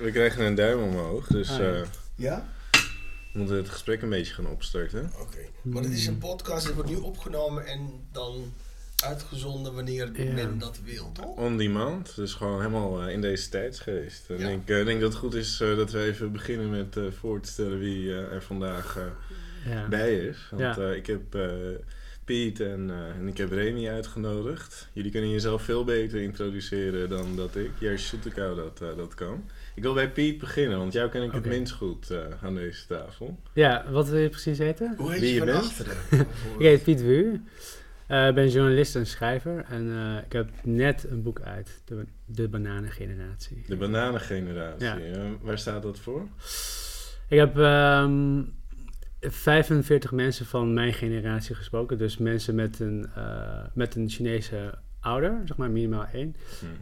We krijgen een duim omhoog, dus Ah, ja. eh, Ja? we moeten het gesprek een beetje gaan opstarten. Oké. Maar het is een podcast, het wordt nu opgenomen en dan uitgezonden wanneer men dat wil, toch? On demand, dus gewoon helemaal eh, in deze tijdsgeest. En Ja. ik eh, denk dat het goed is eh, dat we even beginnen met eh, voor te stellen wie eh, er vandaag eh, Ja. bij is. Want Ja. eh, ik heb eh, Piet en, eh, en ik heb Remy uitgenodigd. Jullie kunnen jezelf veel beter introduceren dan dat ik, Jerzy Soetekau, dat, eh, dat kan. Ik wil bij Piet beginnen, want jou ken ik het minst goed eh, aan deze tafel. ja, wat wil je precies weten? Hoe heet Wie je je van bent? achteren? Ik heet Piet Wuur. Eh, Ik ben journalist en schrijver. En eh, ik heb net een boek uit, De, de Bananengeneratie. De bananengeneratie, Ja. waar staat dat voor? Ik heb ehm 45 mensen van mijn generatie gesproken. Dus mensen met een, eh, met een Chinese ouder, zeg maar minimaal één.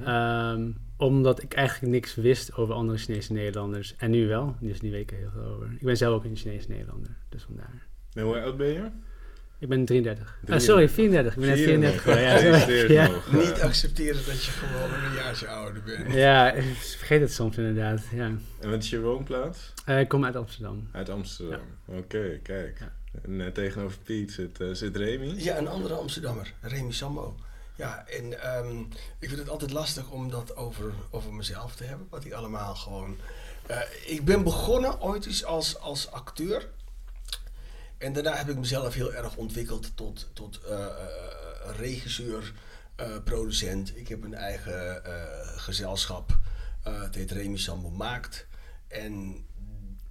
Ehm, omdat ik eigenlijk niks wist over andere Chinese Nederlanders. En nu wel, dus nu weet ik er heel veel over. Ik ben zelf ook een Chinese Nederlander, dus vandaar. En hoe oud ben je? Ik ben 33. Ah, 33. sorry, 34. Ik ben net 34 geworden. Ja. Niet accepteren dat je gewoon een jaartje ouder bent. ja, ik vergeet het soms inderdaad. Ja. En wat is je woonplaats? Eh, ik kom uit Amsterdam. Uit Amsterdam. Oké, kijk. Ja. En eh, tegenover Piet zit, eh, zit Remy. Ja, een andere Amsterdammer, Remy Sambo. Ja, en ehm, ik vind het altijd lastig om dat over, over mezelf te hebben, wat ik allemaal gewoon... eh, ik ben begonnen ooit eens als, als acteur. En daarna heb ik mezelf heel erg ontwikkeld tot, tot eh, eh, regisseur, producent. Ik heb een eigen gezelschap, het heet Remy Sambo Maakt. En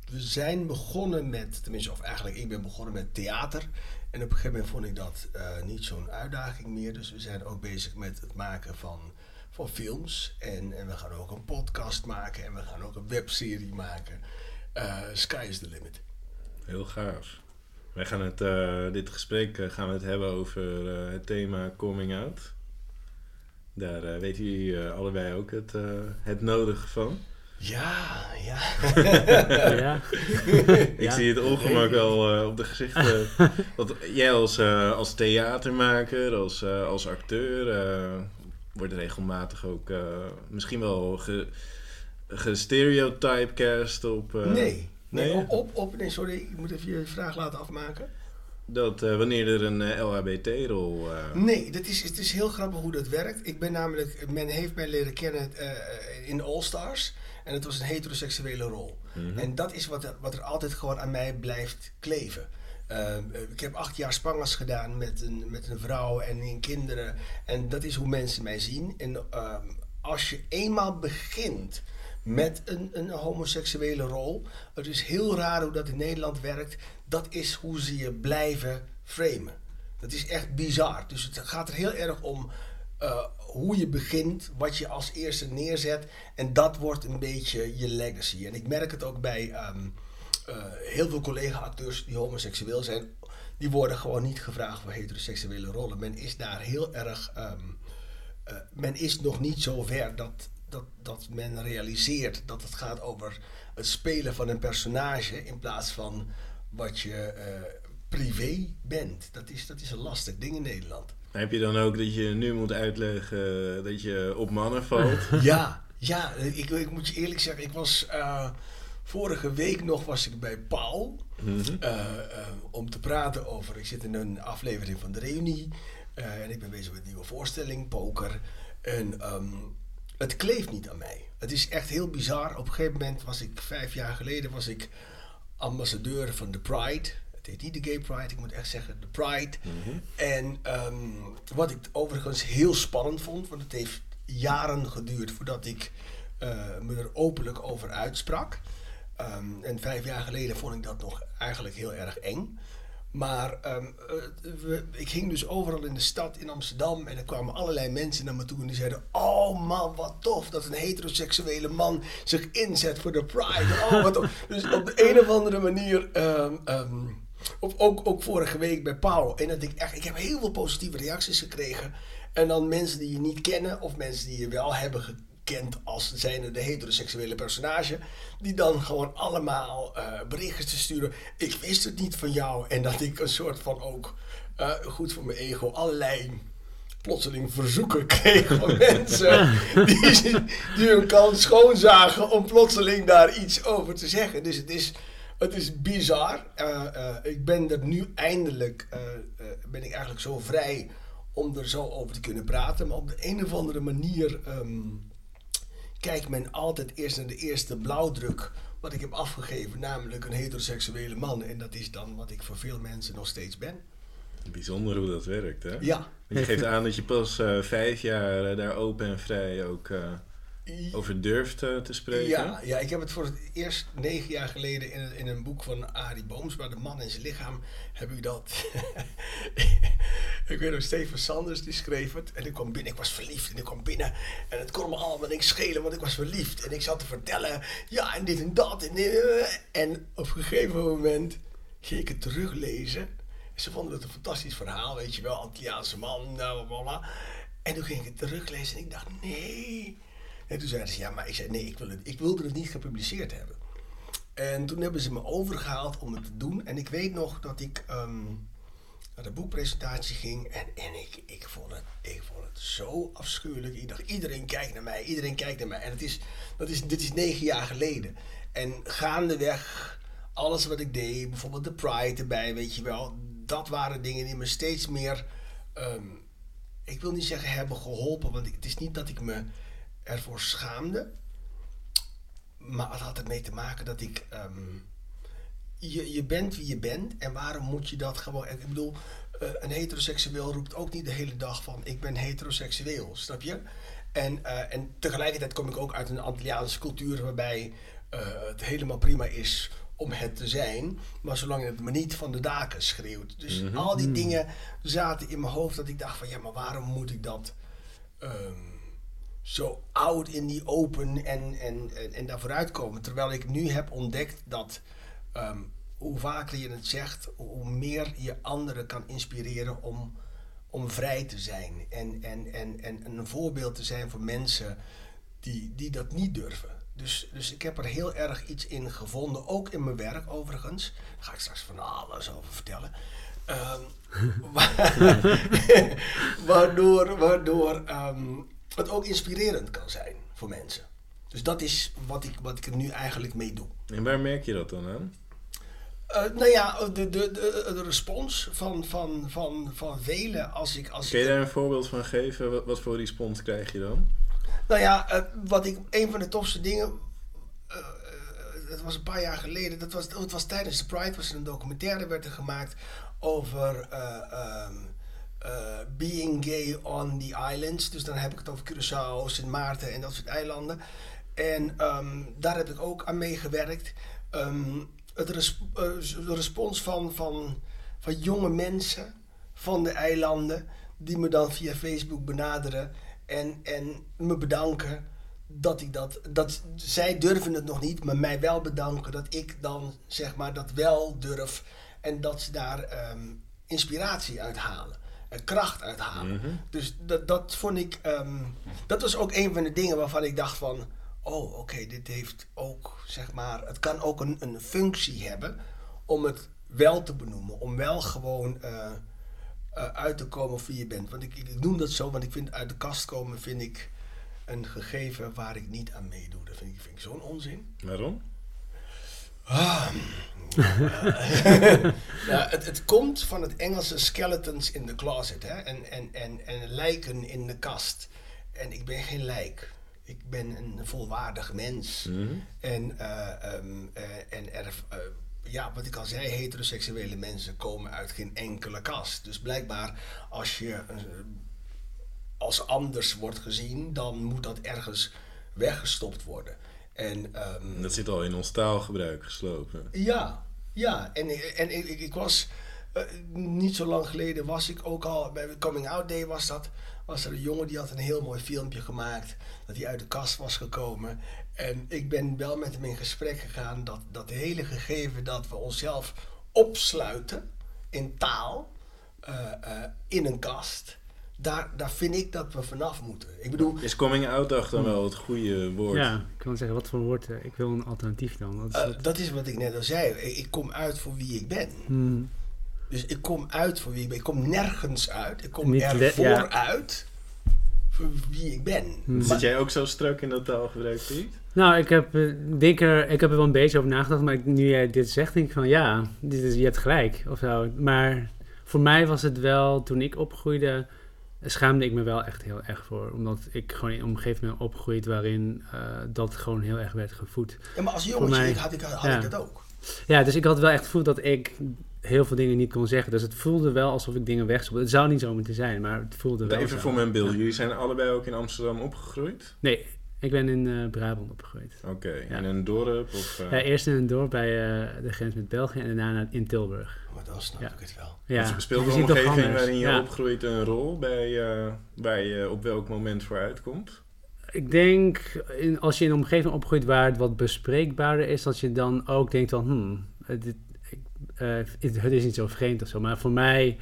we zijn begonnen met, tenminste, of eigenlijk ik ben begonnen met theater. En op een gegeven moment vond ik dat eh, niet zo'n uitdaging meer. Dus we zijn ook bezig met het maken van, van films. En, en we gaan ook een podcast maken. En we gaan ook een webserie maken. Eh, sky is the limit. Heel gaaf. Wij gaan het, eh, dit gesprek gaan we het hebben over het thema coming out. Daar weten jullie allebei ook het, het nodige van. Ja, ja. ja. Ik Ja. zie het ongemak wel eh, op de gezichten. Want jij als, eh, als theatermaker, als, eh, als acteur, eh, wordt regelmatig ook eh, misschien wel ge, gestereotypecast op... eh, nee. Nee, nee? op, op, op, nee, sorry, ik moet even je vraag laten afmaken. Dat eh, wanneer er een eh, LHBT-rol... eh, Nee, dat is, het is heel grappig hoe dat werkt. Ik ben namelijk, men heeft mij leren kennen eh, in All Stars. En het was een heteroseksuele rol. mhm. En dat is wat er, wat er altijd gewoon aan mij blijft kleven. Uh, ik heb acht jaar spangas gedaan met een, met een vrouw en in kinderen. En dat is hoe mensen mij zien. En uh, als je eenmaal begint met een, een homoseksuele rol. Het is heel raar hoe dat in Nederland werkt. Dat is hoe ze je blijven framen. Dat is echt bizar. Dus het gaat er heel erg om uh, hoe je begint, wat je als eerste neerzet. En dat wordt een beetje je legacy. En ik merk het ook bij um, uh, heel veel collega-acteurs die homoseksueel zijn. Die worden gewoon niet gevraagd voor heteroseksuele rollen. Men is daar heel erg. Um, uh, men is nog niet zo ver dat, dat, dat men realiseert dat het gaat over het spelen van een personage in plaats van wat je privé bent. Dat is, dat is een lastig ding in Nederland. Heb je dan ook dat je nu moet uitleggen dat je op mannen valt? ja, ja ik, ik, moet je eerlijk zeggen, ik was uh, vorige week nog was ik bij Paul mm -hmm. uh, uh, om te praten over. Ik zit in een aflevering van de reunie en ik ben bezig met een nieuwe voorstelling, poker. En um, het kleeft niet aan mij. Het is echt heel bizar. Op een gegeven moment was ik vijf jaar geleden was ik ambassadeur van de Pride. Het heet niet de Gay Pride, ik moet echt zeggen de Pride. Mm -hmm. En um, wat ik overigens heel spannend vond, want het heeft jaren geduurd voordat ik uh, me er openlijk over uitsprak. Um, en vijf jaar geleden vond ik dat nog eigenlijk heel erg eng. Maar um, uh, we, ik ging dus overal in de stad in Amsterdam en er kwamen allerlei mensen naar me toe en die zeiden: Oh man, wat tof dat een heteroseksuele man zich inzet voor de Pride. Oh, wat tof. dus op de een of andere manier. Um, um, of ook, ook vorige week bij Paul. En dat ik echt, ik heb heel veel positieve reacties gekregen. En dan mensen die je niet kennen, of mensen die je wel hebben gekend als zijnde de heteroseksuele personage. Die dan gewoon allemaal uh, berichten sturen. Ik wist het niet van jou. En dat ik een soort van ook, uh, goed voor mijn ego, allerlei plotseling verzoeken kreeg van mensen die, die hun kans schoonzagen om plotseling daar iets over te zeggen. Dus het is, het is bizar. Uh, uh, ik ben er nu eindelijk, uh, ben ik eigenlijk zo vrij om er zo over te kunnen praten. Maar op de een of andere manier um, kijkt men altijd eerst naar de eerste blauwdruk wat ik heb afgegeven, namelijk een heteroseksuele man. En dat is dan wat ik voor veel mensen nog steeds ben. Bijzonder hoe dat werkt, hè? Ja. Je geeft aan dat je pas vijf jaar daar open en vrij ook over durft te spreken. Ja, ja, ik heb het voor het eerst negen jaar geleden in, in een boek van Arie Boomsma, De Man en zijn lichaam, heb ik dat. ik weet nog, Steven Sanders die schreef het. En ik kwam binnen, ik was verliefd en ik kwam binnen. En het kon me allemaal niks schelen, want ik was verliefd. En ik zat te vertellen, ja, en dit en dat. En, en op een gegeven moment ging ik het teruglezen. Ze vonden het een fantastisch verhaal, weet je wel, Antilliaanse man, bla bla bla. En toen ging ik het teruglezen en ik dacht, nee. En toen zeiden ze, ja, maar ik zei, nee, ik, wil ik wilde het niet gepubliceerd hebben. En toen hebben ze me overgehaald om het te doen. En ik weet nog dat ik um, naar de boekpresentatie ging en, en ik, ik, vond het, ik vond het zo afschuwelijk. Ik dacht, iedereen kijkt naar mij, iedereen kijkt naar mij. En het is, dat is, dit is negen jaar geleden. En gaandeweg, alles wat ik deed, bijvoorbeeld de Pride erbij, weet je wel dat waren dingen die me steeds meer, um, ik wil niet zeggen hebben geholpen, want het is niet dat ik me ervoor schaamde, maar het had ermee te maken dat ik, um, je, je bent wie je bent en waarom moet je dat gewoon, ik bedoel, uh, een heteroseksueel roept ook niet de hele dag van ik ben heteroseksueel, snap je? En, uh, en tegelijkertijd kom ik ook uit een Antilliaanse cultuur waarbij uh, het helemaal prima is om het te zijn, maar zolang het me niet van de daken schreeuwt. Dus Mhm. al die dingen zaten in mijn hoofd dat ik dacht van ja, maar waarom moet ik dat ehm, zo oud in die open en, en, en, en daar vooruit komen? Terwijl ik nu heb ontdekt dat ehm, hoe vaker je het zegt, hoe meer je anderen kan inspireren om, om vrij te zijn. En, en, en, en een voorbeeld te zijn voor mensen die, die dat niet durven. Dus, dus ik heb er heel erg iets in gevonden, ook in mijn werk overigens. Daar ga ik straks van alles over vertellen. Wa- waardoor waardoor ehm, het ook inspirerend kan zijn voor mensen. Dus dat is wat ik, wat ik er nu eigenlijk mee doe. En waar merk je dat dan aan? Eh, nou ja, de, de, de, de respons van, van, van, van velen als ik... Als Kun je ik, daar een voorbeeld van geven? Wat, wat voor respons krijg je dan? Nou ja, eh, wat ik, een van de tofste dingen, eh, eh, dat was een paar jaar geleden, dat was, het was tijdens de Pride, was er een documentaire werd er gemaakt over eh, eh, being gay on the islands. Dus dan heb ik het over Curaçao, Sint Maarten en dat soort eilanden. En ehm, daar heb ik ook aan meegewerkt. Ehm, het eh, de respons van, van, van jonge mensen van de eilanden, die me dan via Facebook benaderen en, en me bedanken dat ik dat, dat zij durven het nog niet, maar mij wel bedanken dat ik dan zeg maar dat wel durf en dat ze daar ehm, inspiratie uithalen en kracht uithalen. Mhm. Dus dat, dat vond ik, ehm, dat was ook een van de dingen waarvan ik dacht van, oh oké, dit heeft ook zeg maar, het kan ook een, een functie hebben om het wel te benoemen, om wel gewoon eh, eh, uit te komen of wie je bent. Want ik, ik, ik noem dat zo, want ik vind uit de kast komen vind ik een gegeven waar ik niet aan meedoe. Dat vind ik, vind ik zo'n onzin. Waarom? Ah. ja, het, het komt van het Engelse skeletons in the closet hè? En, en, en, en lijken in de kast. En ik ben geen lijk. Ik ben een volwaardig mens. Mhm. En, eh, ehm, eh, en er, eh, ja, wat ik al zei, heteroseksuele mensen komen uit geen enkele kast. Dus blijkbaar als je als anders wordt gezien, dan moet dat ergens weggestopt worden. En, ehm, Dat zit al in ons taalgebruik geslopen. ja, ja. En, en ik, ik, was eh, niet zo lang geleden was ik ook al bij Coming Out Day was dat. Was er een jongen die had een heel mooi filmpje gemaakt dat hij uit de kast was gekomen. En ik ben wel met hem in gesprek gegaan dat dat hele gegeven dat we onszelf opsluiten in taal eh, eh, in een kast. Daar, daar vind ik dat we vanaf moeten. Ik bedoel, Is coming out dag dan wel het goede woord? Ja, ik kan zeggen, wat voor woord? eh, Ik wil een alternatief dan. Is eh, dat? dat is wat ik net al zei. Ik, kom uit voor wie ik ben. Hmm. Dus ik kom uit voor wie ik ben. Ik kom nergens uit. Ik kom ervoor ja. uit voor wie ik ben. Hmm. Zit jij ook zo strak in dat taalgebruik, Piet? Nou, ik heb, eh, denk er, ik heb er wel een beetje over nagedacht, maar nu jij dit zegt, denk ik van ja, dit is, je hebt gelijk of zo. Maar voor mij was het wel, toen ik opgroeide, schaamde ik me wel echt heel erg voor. Omdat ik gewoon in een omgeving ben opgegroeid waarin eh, dat gewoon heel erg werd gevoed. Ja, maar als jongetje mij- ik had, ik, had ja. ik dat ook. Ja, dus ik had wel echt het gevoel dat ik heel veel dingen niet kon zeggen. Dus het voelde wel alsof ik dingen wegstopte. Het zou niet zo moeten zijn, maar het voelde wel Even zo. voor mijn beeld. Ja. Jullie zijn allebei ook in Amsterdam opgegroeid? Nee, ik ben in eh, Brabant opgegroeid. Oké. Ja. In een dorp? Of, eh, Ja, eerst in een dorp bij eh, de grens met België en daarna in Tilburg. Maar dan snap Ja. ik het wel. Ja, Speelt het de omgeving waarin je Ja. opgroeit een rol bij, eh, waar je op welk moment voor uitkomt? Ik denk, in, als je in een omgeving opgroeit waar het wat bespreekbaarder is, dat je dan ook denkt van, hmm, het, het, ik, eh, het, het is niet zo vreemd of zo. Maar voor mij,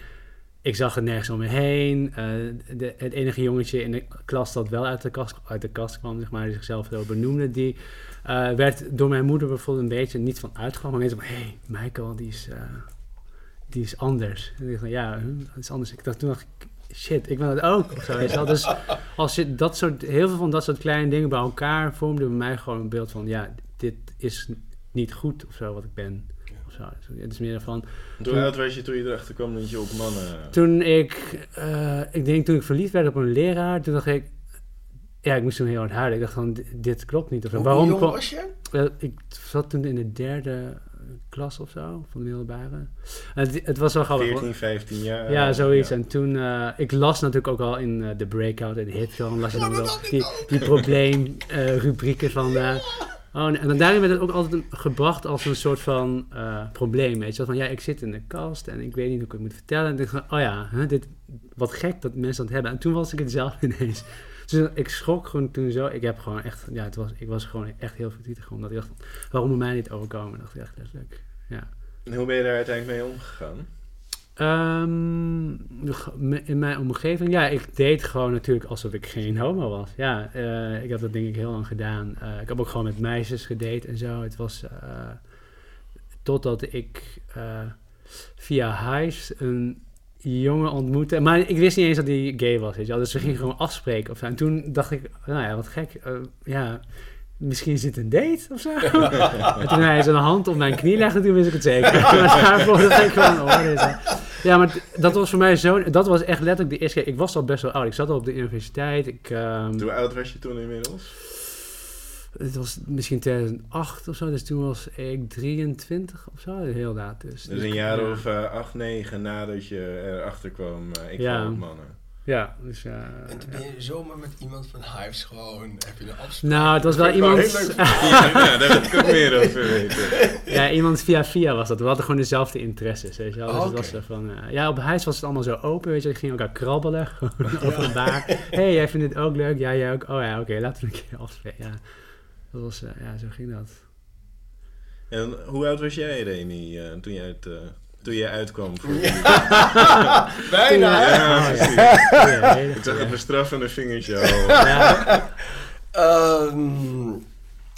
ik zag het nergens om me heen. Eh, de, het enige jongetje in de klas dat wel uit de kast, uit de kast kwam, zeg maar, zichzelf zo benoemde, die eh, werd door mijn moeder bijvoorbeeld een beetje niet van uitgegaan, maar mensen van, hé, hey, Michael, die is, eh, die is anders. En ik ja, dat is anders. Ik dacht, toen dacht ik, shit, ik ben dat ook. Dus als je dat soort, heel veel van dat soort kleine dingen bij elkaar vormde bij mij gewoon een beeld van, ja, dit is niet goed of zo wat ik ben. Zo. Dus Het is meer van, Hoe Toen- oud was je toen je erachter kwam dat je op mannen... toen ik, eh, ik denk toen ik verliefd werd op een leraar, toen dacht ik, ja, ik moest toen heel hard huilen. Ik dacht van, dit, dit klopt niet. Of. Hoe, Waarom hoe jong kwam- was je? Eh, ik zat toen in de derde klas of zo, van de middelbare. Het, het was wel grappig. 14, 15 jaar? Ja, zoiets. Ja. En toen, eh, ik las natuurlijk ook al in eh, de breakout en de hitfilm, las je dan wel die, die probleemrubrieken van... oh, en dan daarin werd het ook altijd gebracht als een soort van eh, probleem, weet je. Van, ja, ik zit in de kast en ik weet niet hoe ik het moet vertellen. En ik dacht oh ja, hè, dit, wat gek dat mensen dat hebben. En toen was ik het zelf ineens. Dus ik schrok gewoon toen zo. Ik heb gewoon echt, ja, het was, ik was gewoon echt heel verdrietig. Omdat ik dacht, waarom moet mij niet overkomen? dacht ik echt letterlijk, ja. En hoe ben je daar uiteindelijk mee omgegaan? Ehm, in mijn omgeving, ja, ik deed gewoon natuurlijk alsof ik geen homo was. Ja, eh, ik heb dat denk ik heel lang gedaan. Eh, ik heb ook gewoon met meisjes gedate en zo. Het was eh, totdat ik via Hives een jongen ontmoette. Maar ik wist niet eens dat hij gay was, weet je wel. Dus we gingen gewoon afspreken of zo. En toen dacht ik, nou ja, wat gek. ja, misschien is dit een date of zo. en toen hij zijn hand op mijn knie legde, toen wist ik het zeker. daarvoor ik oh, dit ja, maar dat was voor mij zo... Dat was echt letterlijk de eerste keer. Ik was al best wel oud. Ik zat al op de universiteit. Ik, ehm, Hoe oud was je toen inmiddels? het was misschien 2008 of zo. Dus toen was ik 23 of zo. Heel laat dus. Dus een jaar ja. of eh, acht, negen nadat je erachter kwam, eh, ik Ja. mannen. Ja, dus ja. En toen ben je zomer met iemand van Hives gewoon, heb je een afspraak. Nou, het was wel ik iemand... Ja, daar wil ik ook meer over weten. Ja, iemand via via was dat. We hadden gewoon dezelfde interesses, weet je wel. Dus Oh, het was van... eh, ja, op huis was het allemaal zo open, weet je. We gingen elkaar krabbelen, gewoon over een bar. Hé, hey, jij vindt dit ook leuk? Ja, jij ook? Oh ja, oké, laten we een keer afspreken. Ja, dat was... eh, ja, zo ging dat. En hoe oud was jij, Remy, eh, toen, je uit, eh, toen je uitkwam? Voor Bijna. hè? Ja, precies. Ik zag het bestraffende vingertje al. Ja, Ehm,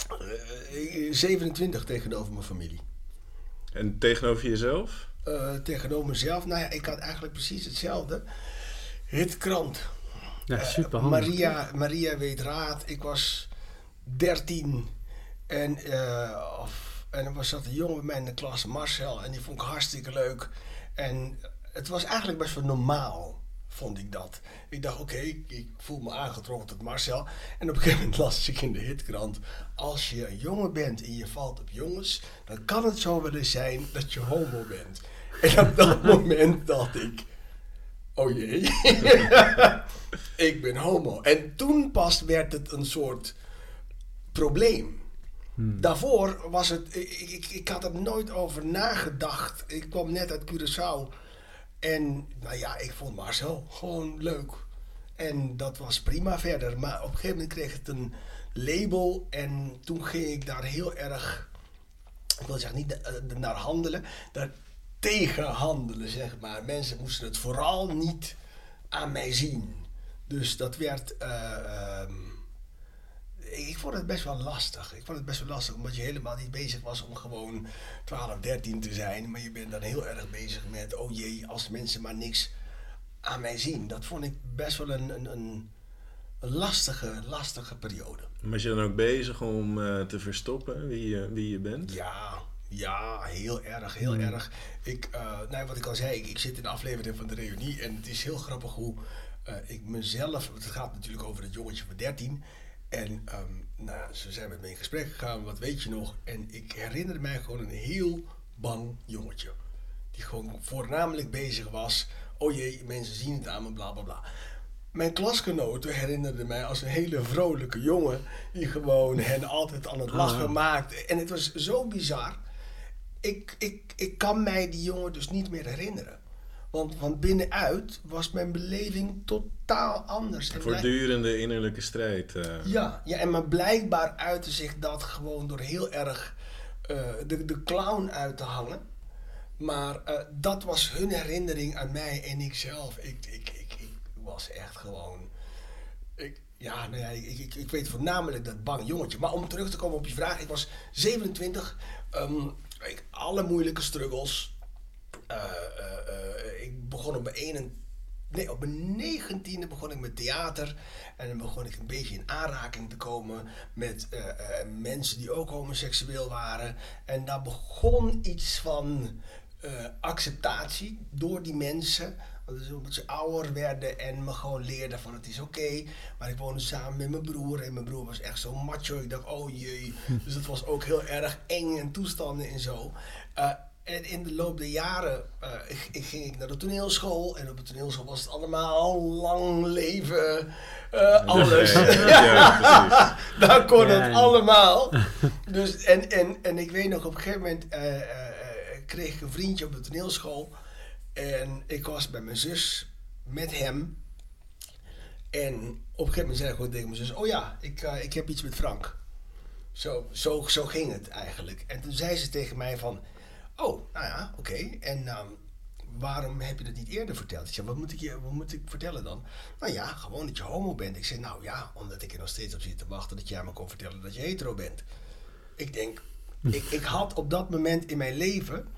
eh, 27 tegenover mijn familie. En tegenover jezelf? Eh, tegenover mezelf, nou ja, ik had eigenlijk precies hetzelfde. Hitkrant. ja, Eh, super handig. Maria, Maria weet raad. Ik was 13 en, eh, of, en er was zat een jongen bij mij in de klas, Marcel, en die vond ik hartstikke leuk. En het was eigenlijk best wel normaal, vond ik dat. Ik dacht, oké, ik, ik voel me aangetrokken tot Marcel. En op een gegeven moment las ik in de hitkrant, als je een jongen bent en je valt op jongens, dan kan het zo wel eens zijn dat je homo bent. En op dat moment dacht ik, oh jee, ik ben homo. En toen pas werd het een soort probleem. Daarvoor was het, ik, ik, ik had er nooit over nagedacht. Ik kwam net uit Curaçao. En nou ja, ik vond Marcel gewoon leuk. En dat was prima verder. Maar op een gegeven moment kreeg het een label. En toen ging ik daar heel erg, ik wil zeggen niet eh, naar handelen, daar tegen handelen, zeg maar. Mensen moesten het vooral niet aan mij zien. Dus dat werd, eh, ehm, ik vond het best wel lastig. Ik vond het best wel lastig omdat je helemaal niet bezig was om gewoon 12, 13 te zijn. Maar je bent dan heel erg bezig met, oh jee, als mensen maar niks aan mij zien. Dat vond ik best wel een, een, een, lastige, lastige periode. Was je dan ook bezig om uh, te verstoppen wie je, wie je bent? Ja, ja, heel erg, heel Hmm. erg. Ik, uh, nou, wat ik al zei, ik, ik, zit in de aflevering van de reunie en het is heel grappig hoe uh, ik mezelf, het gaat natuurlijk over het jongetje van 13. En um, nou, ze zijn met me in gesprek gegaan, wat weet je nog? En ik herinner mij gewoon een heel bang jongetje. Die gewoon voornamelijk bezig was. Oh jee, mensen zien het aan me, bla bla bla. Mijn klasgenoten herinnerden mij als een hele vrolijke jongen. Die gewoon hen altijd aan het lachen Ah. maakte. En het was zo bizar. Ik, ik, ik kan mij die jongen dus niet meer herinneren. Want van binnenuit was mijn beleving totaal anders. En blijk- Voortdurende innerlijke strijd. eh. ja, ja, en maar blijkbaar uitte zich dat gewoon door heel erg eh, de, de clown uit te hangen. Maar eh, dat was hun herinnering aan mij en ikzelf. Ik, ik, ik, ik was echt gewoon. Ik, ja, nou ja, ik, ik, ik weet voornamelijk dat bang jongetje. Maar om terug te komen op je vraag, ik was 27. ehm, ik, alle moeilijke struggles. Begon op mijn 21. Nee, op negentiende begon ik met theater. En dan begon ik een beetje in aanraking te komen met eh, eh, mensen die ook homoseksueel waren. En daar begon iets van eh, acceptatie door die mensen. Dus omdat ze ouder werden en me gewoon leerden van het is oké. Maar ik woonde samen met mijn broer en mijn broer was echt zo macho. Ik dacht, oh jee. Dus het was ook heel erg eng en toestanden en zo. En in de loop der jaren eh, ik, ik ging ik naar de toneelschool. En op de toneelschool was het allemaal lang leven. eh, alles. Ja, ja. Daar kon Ja, het en- allemaal. Dus, en, en, en ik weet nog, op een gegeven moment eh, eh, eh, kreeg ik een vriendje op de toneelschool. En ik was bij mijn zus met hem. En op een gegeven moment zei ik gewoon tegen mijn zus: Oh ja, ik, ik heb iets met Frank. Zo, zo, zo ging het eigenlijk. En toen zei ze tegen mij van... Oh, nou ja, oké. En ehm, waarom heb je dat niet eerder verteld? Ik zei, wat moet ik, je, wat moet ik vertellen dan? Nou ja, gewoon dat je homo bent. Ik zei, nou ja, omdat ik er nog steeds op zit te wachten... dat jij me kon vertellen dat je hetero bent. Ik denk, ik, ik had op dat moment in mijn leven...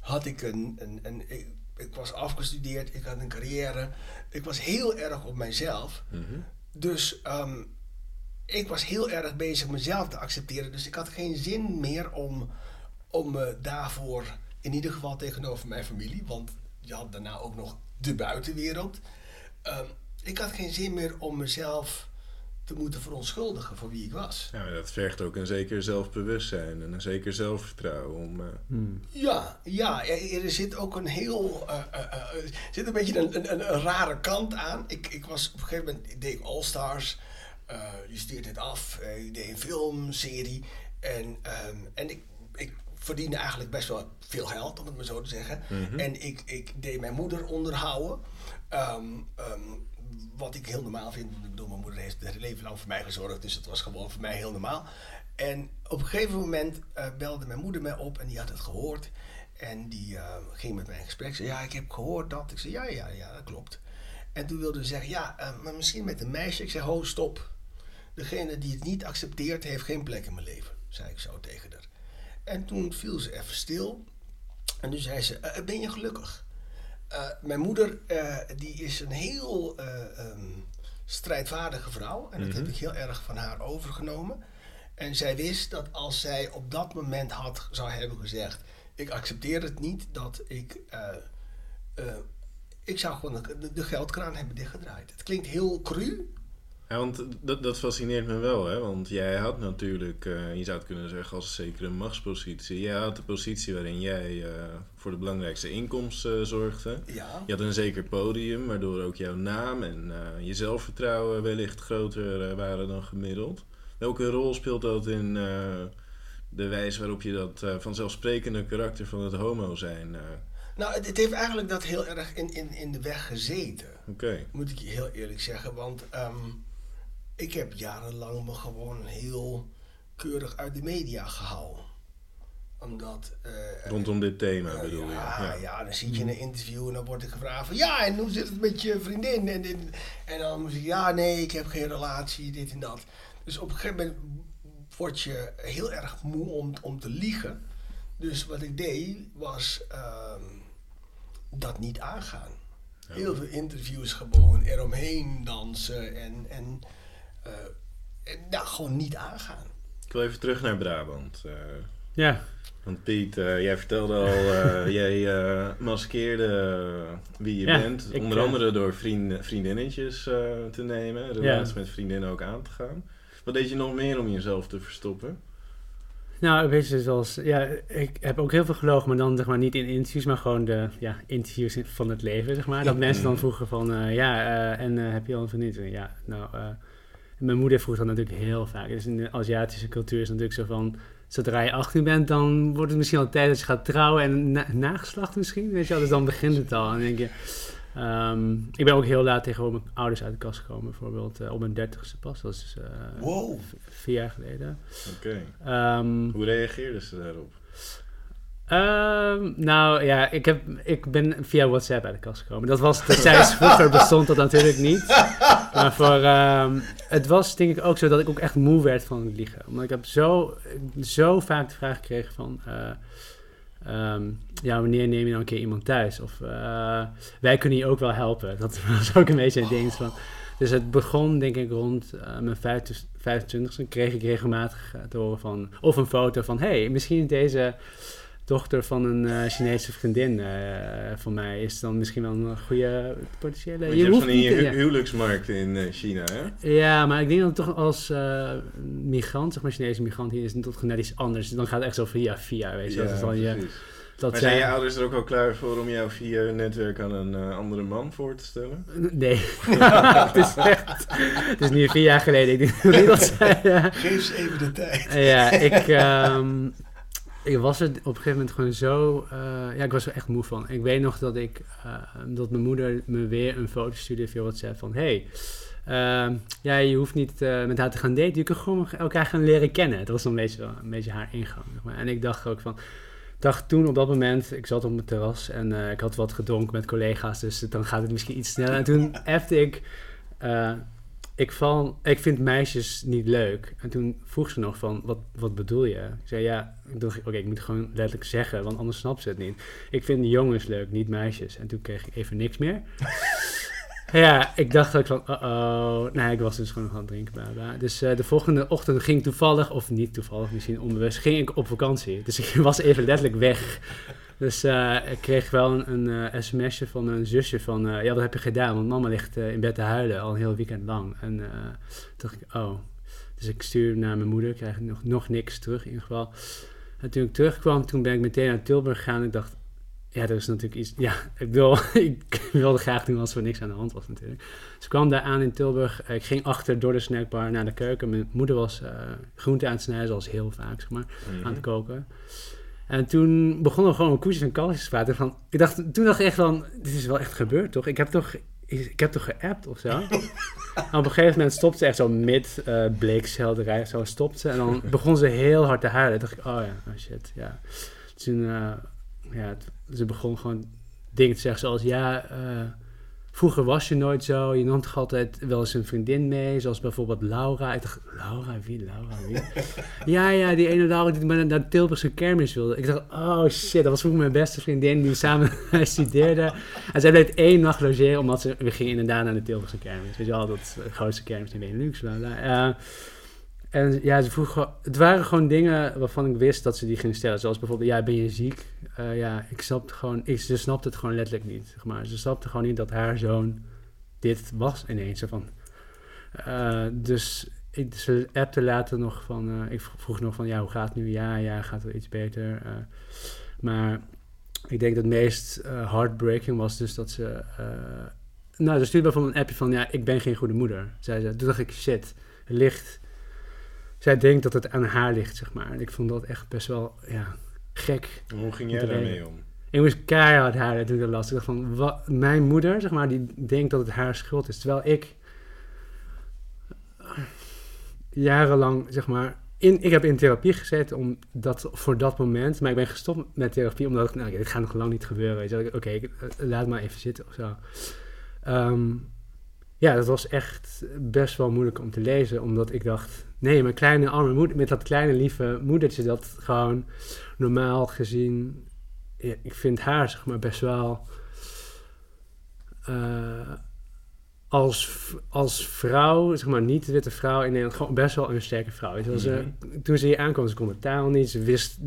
had ik een... een, een ik, ik was afgestudeerd, ik had een carrière. Ik was heel erg op mijzelf. Mhm. Dus ehm, ik was heel erg bezig mezelf te accepteren. Dus ik had geen zin meer om, om me daarvoor, in ieder geval tegenover mijn familie, want je had daarna ook nog de buitenwereld. Ehm, ik had geen zin meer om mezelf te moeten verontschuldigen voor wie ik was. Ja, maar dat vergt ook een zeker zelfbewustzijn en een zeker zelfvertrouwen om... eh, Hmm. Ja, ja, er er zit ook een heel. eh, eh, eh, er zit een beetje een, een, een, rare kant aan. Ik, ik was op een gegeven moment. Ik deed All Stars. eh, je studeert dit af. eh, ik deed een filmserie. En, ehm, en ik verdiende eigenlijk best wel veel geld, om het maar zo te zeggen. Mhm. En ik, ik deed mijn moeder onderhouden. Ehm, ehm, wat ik heel normaal vind. Ik bedoel, mijn moeder heeft het leven lang voor mij gezorgd. Dus het was gewoon voor mij heel normaal. En op een gegeven moment eh, belde mijn moeder mij op en die had het gehoord. En die eh, ging met mij in gesprek. Zei, ja, ik heb gehoord dat. Ik zei, ja, ja, ja, dat klopt. En toen wilde ze zeggen, ja, maar misschien met een meisje. Ik zei, ho, stop. Degene die het niet accepteert, heeft geen plek in mijn leven. Zei ik zo tegen haar. En toen viel ze even stil. En toen zei ze, "Eh, ben je gelukkig? Eh, mijn moeder, eh, die is een heel eh, ehm, strijdvaardige vrouw. En dat Mhm. heb ik heel erg van haar overgenomen. En zij wist dat als zij op dat moment had, zou hebben gezegd... ik accepteer het niet, dat ik... eh, eh, ik zou gewoon de, de geldkraan hebben dichtgedraaid. Het klinkt heel cru. Ja, want dat, dat fascineert me wel, hè? Want jij had natuurlijk, eh, je zou het kunnen zeggen, als een zekere machtspositie. Jij had de positie waarin jij eh, voor de belangrijkste inkomsten zorgde. Ja. Je had een zeker podium, waardoor ook jouw naam en eh, je zelfvertrouwen wellicht groter eh, waren dan gemiddeld. Welke rol speelt dat in eh, de wijze waarop je dat eh, vanzelfsprekende karakter van het homo zijn? eh, Nou, het, het heeft eigenlijk dat heel erg in, in, in de weg gezeten. Oké. Moet ik je heel eerlijk zeggen. Want ehm, ik heb jarenlang me gewoon heel keurig uit de media gehouden. Omdat... eh, Rondom dit thema bedoel je? ja, ja. dan zie je in een interview en dan word ik gevraagd van... Ja, en hoe zit het met je vriendin? En, dit- en dan moet ik... Ja, nee, ik heb geen relatie, dit en dat. Dus op een gegeven moment word je heel erg moe om, om te liegen. Dus wat ik deed was ehm, dat niet aangaan. Heel veel interviews gewoon eromheen dansen en, en, en nou, gewoon niet aangaan. Ik wil even terug naar Brabant. eh, Ja, want Piet, eh, jij vertelde al, eh, jij eh, maskeerde wie je Ja, bent. ik, onder eh, andere door vriend, vriendinnetjes eh, te nemen. Relaties met vriendinnen ook aan te gaan. Wat deed je nog meer om jezelf te verstoppen? nou, weet je, zoals, ja, ik heb ook heel veel gelogen, maar dan zeg maar niet in interviews, maar gewoon de ja, interviews in- van het leven, zeg maar. Dat Ja. mensen dan Mhm. vroegen van, eh, ja, eh, en eh, heb je al een vriendin? Ja, nou, eh, mijn moeder vroeg dat natuurlijk heel vaak. Dus in de Aziatische cultuur is het natuurlijk zo van, zodra je 18 bent, dan wordt het misschien al tijd dat je gaat trouwen en na- nageslacht misschien, weet je wel. Dus dan begint het al. En denk je, ehm, ik ben ook heel laat tegenover mijn ouders uit de kast gekomen, bijvoorbeeld eh, op mijn dertigste pas. Dat is eh, Wow. vier jaar geleden. Oké. Ehm, Hoe reageerden ze daarop? Ehm, nou ja, ik, heb, ik ben via WhatsApp uit de kast gekomen. Dat was destijds vroeger bestond dat natuurlijk niet. Maar voor, ehm, het was denk ik ook zo dat ik ook echt moe werd van het liegen. Omdat ik heb zo, zo vaak de vraag gekregen van... eh, ehm, ja, wanneer neem je nou een keer iemand thuis? Of eh, wij kunnen je ook wel helpen. Dat was ook een beetje een ding van... Dus het begon denk ik rond eh, mijn 25e. Kreeg ik regelmatig te horen van... Of een foto van... hey, misschien is deze dochter van een eh, Chinese vriendin eh, van mij... is dan misschien wel een goede potentiële... Je, hebt van te- hu- ja. huwelijksmarkt in eh, China, hè? Ja, maar ik denk dat het toch als eh, migrant, zeg maar Chinese migrant, hier is het toch net iets anders. Dan gaat het echt zo via via, weet je. dat is dan je, dat Maar zijn je ouders er ook al klaar voor om jou via hun netwerk aan een eh, andere man voor te stellen? Nee, het is echt, het is nu vier jaar geleden. Ik denk niet dat zij... eh, Geef ze even de tijd. ja, ik, ehm, ik was er op een gegeven moment gewoon zo... eh, ja, ik was er echt moe van. Ik weet nog dat ik... eh, dat mijn moeder me weer een foto stuurde via WhatsApp van... Hey, ehm, ja, je hoeft niet eh, met haar te gaan daten. Je kunt gewoon elkaar gaan leren kennen. Dat was een beetje, een beetje haar ingang. zeg maar. En ik dacht ook van... dacht toen op dat moment, ik zat op mijn terras en ik had wat gedronken met collega's, dus dan gaat het misschien iets sneller. En toen appte ik, ik, val, ik vind meisjes niet leuk. En toen vroeg ze nog van, wat, wat bedoel je? Ik zei, ja, ik dacht, oké, ik moet het gewoon letterlijk zeggen, want anders snapt ze het niet. Ik vind jongens leuk, niet meisjes. En toen kreeg ik even niks meer. Ja, ik dacht ook van, uh-oh. Nee, ik was dus gewoon nog aan het drinken, bla. Dus eh, de volgende ochtend ging ik toevallig, of niet toevallig, misschien onbewust, ging ik op vakantie. Dus ik was even letterlijk weg. Dus eh, ik kreeg wel een, een eh, sms'je van mijn zusje van, eh, ja, wat heb je gedaan? Want mama ligt in bed te huilen al een heel weekend lang. En toen dacht ik, oh. Dus ik stuur naar mijn moeder, krijg nog, nog niks terug in ieder geval. En toen ik terugkwam, toen ben ik meteen naar Tilburg gegaan. Ik dacht, ja, er is natuurlijk iets. Ja, ik, wil, ik wilde graag doen als er niks aan de hand was, natuurlijk. Dus ik kwam daar aan in Tilburg. Ik ging achter door de snackbar naar de keuken. Mijn moeder was groente aan het snijden, zoals heel vaak, zeg maar, Mhm. aan het koken. En toen begonnen we gewoon een koetjes en kalfjes te praten. Van, ik dacht, toen dacht ik echt van, dit is wel echt gebeurd, toch? Ik heb toch, ik heb toch geappt of zo? en op een gegeven moment stopte ze echt zo mid uh, bleekselderij, zo stopte ze. En dan begon ze heel hard te huilen. Toen dacht ik, oh ja, oh shit, ja. Toen, uh, ja, ze begon gewoon dingen te zeggen zoals, ja, uh, vroeger was je nooit zo. Je nam toch altijd wel eens een vriendin mee, zoals bijvoorbeeld Laura. Ik dacht, Laura, wie, Laura, wie? ja, ja, die ene Laura die naar de Tilburgse kermis wilde. Ik dacht, oh shit, dat was vroeger mijn beste vriendin die samen studeerde. En zij bleef één nacht logeren, omdat ze, we gingen inderdaad naar de Tilburgse kermis. Weet je wel, dat grootste kermis in Benelux, bla bla. Uh, en ja, ze vroeg het waren gewoon dingen waarvan ik wist dat ze die gingen stellen. Zoals bijvoorbeeld, ja, ben je ziek? Uh, ja, ik snapte gewoon, ik, ze snapte het gewoon letterlijk niet, zeg maar. Ze snapte gewoon niet dat haar zoon dit was ineens. Van. Uh, dus ik, ze appte later nog van, uh, ik vroeg nog van, ja, hoe gaat het nu? Ja, ja, gaat wel iets beter. Maar ik denk dat het meest heartbreaking was dus dat ze... nou, ze stuurde bijvoorbeeld een appje van, ja, ik ben geen goede moeder. Zei ze. Toen dacht ik, shit, ligt zij denkt dat het aan haar ligt, zeg maar. En ik vond dat echt best wel, ja, gek. Hoe ging jij daarmee om? Ik moest keihard huilen toen ik dat las. Ik dacht van, wat, mijn moeder, zeg maar, die denkt dat het haar schuld is. Terwijl ik jarenlang, zeg maar, in, ik heb in therapie gezeten om dat, voor dat moment. Maar ik ben gestopt met therapie omdat ik, nou, dit gaat nog lang niet gebeuren. Weet je Oké, okay, laat maar even zitten of zo. Um, ja, dat was echt best wel moeilijk om te lezen, omdat ik dacht, Nee, mijn kleine arme moeder, met dat kleine lieve moedertje, dat gewoon normaal gezien, ja, ik vind haar zeg maar best wel eh, als, als vrouw, zeg maar niet witte vrouw in Nederland, gewoon best wel een sterke vrouw. Ze, toen ze hier aankwam, ze kon de taal niet, ze wist,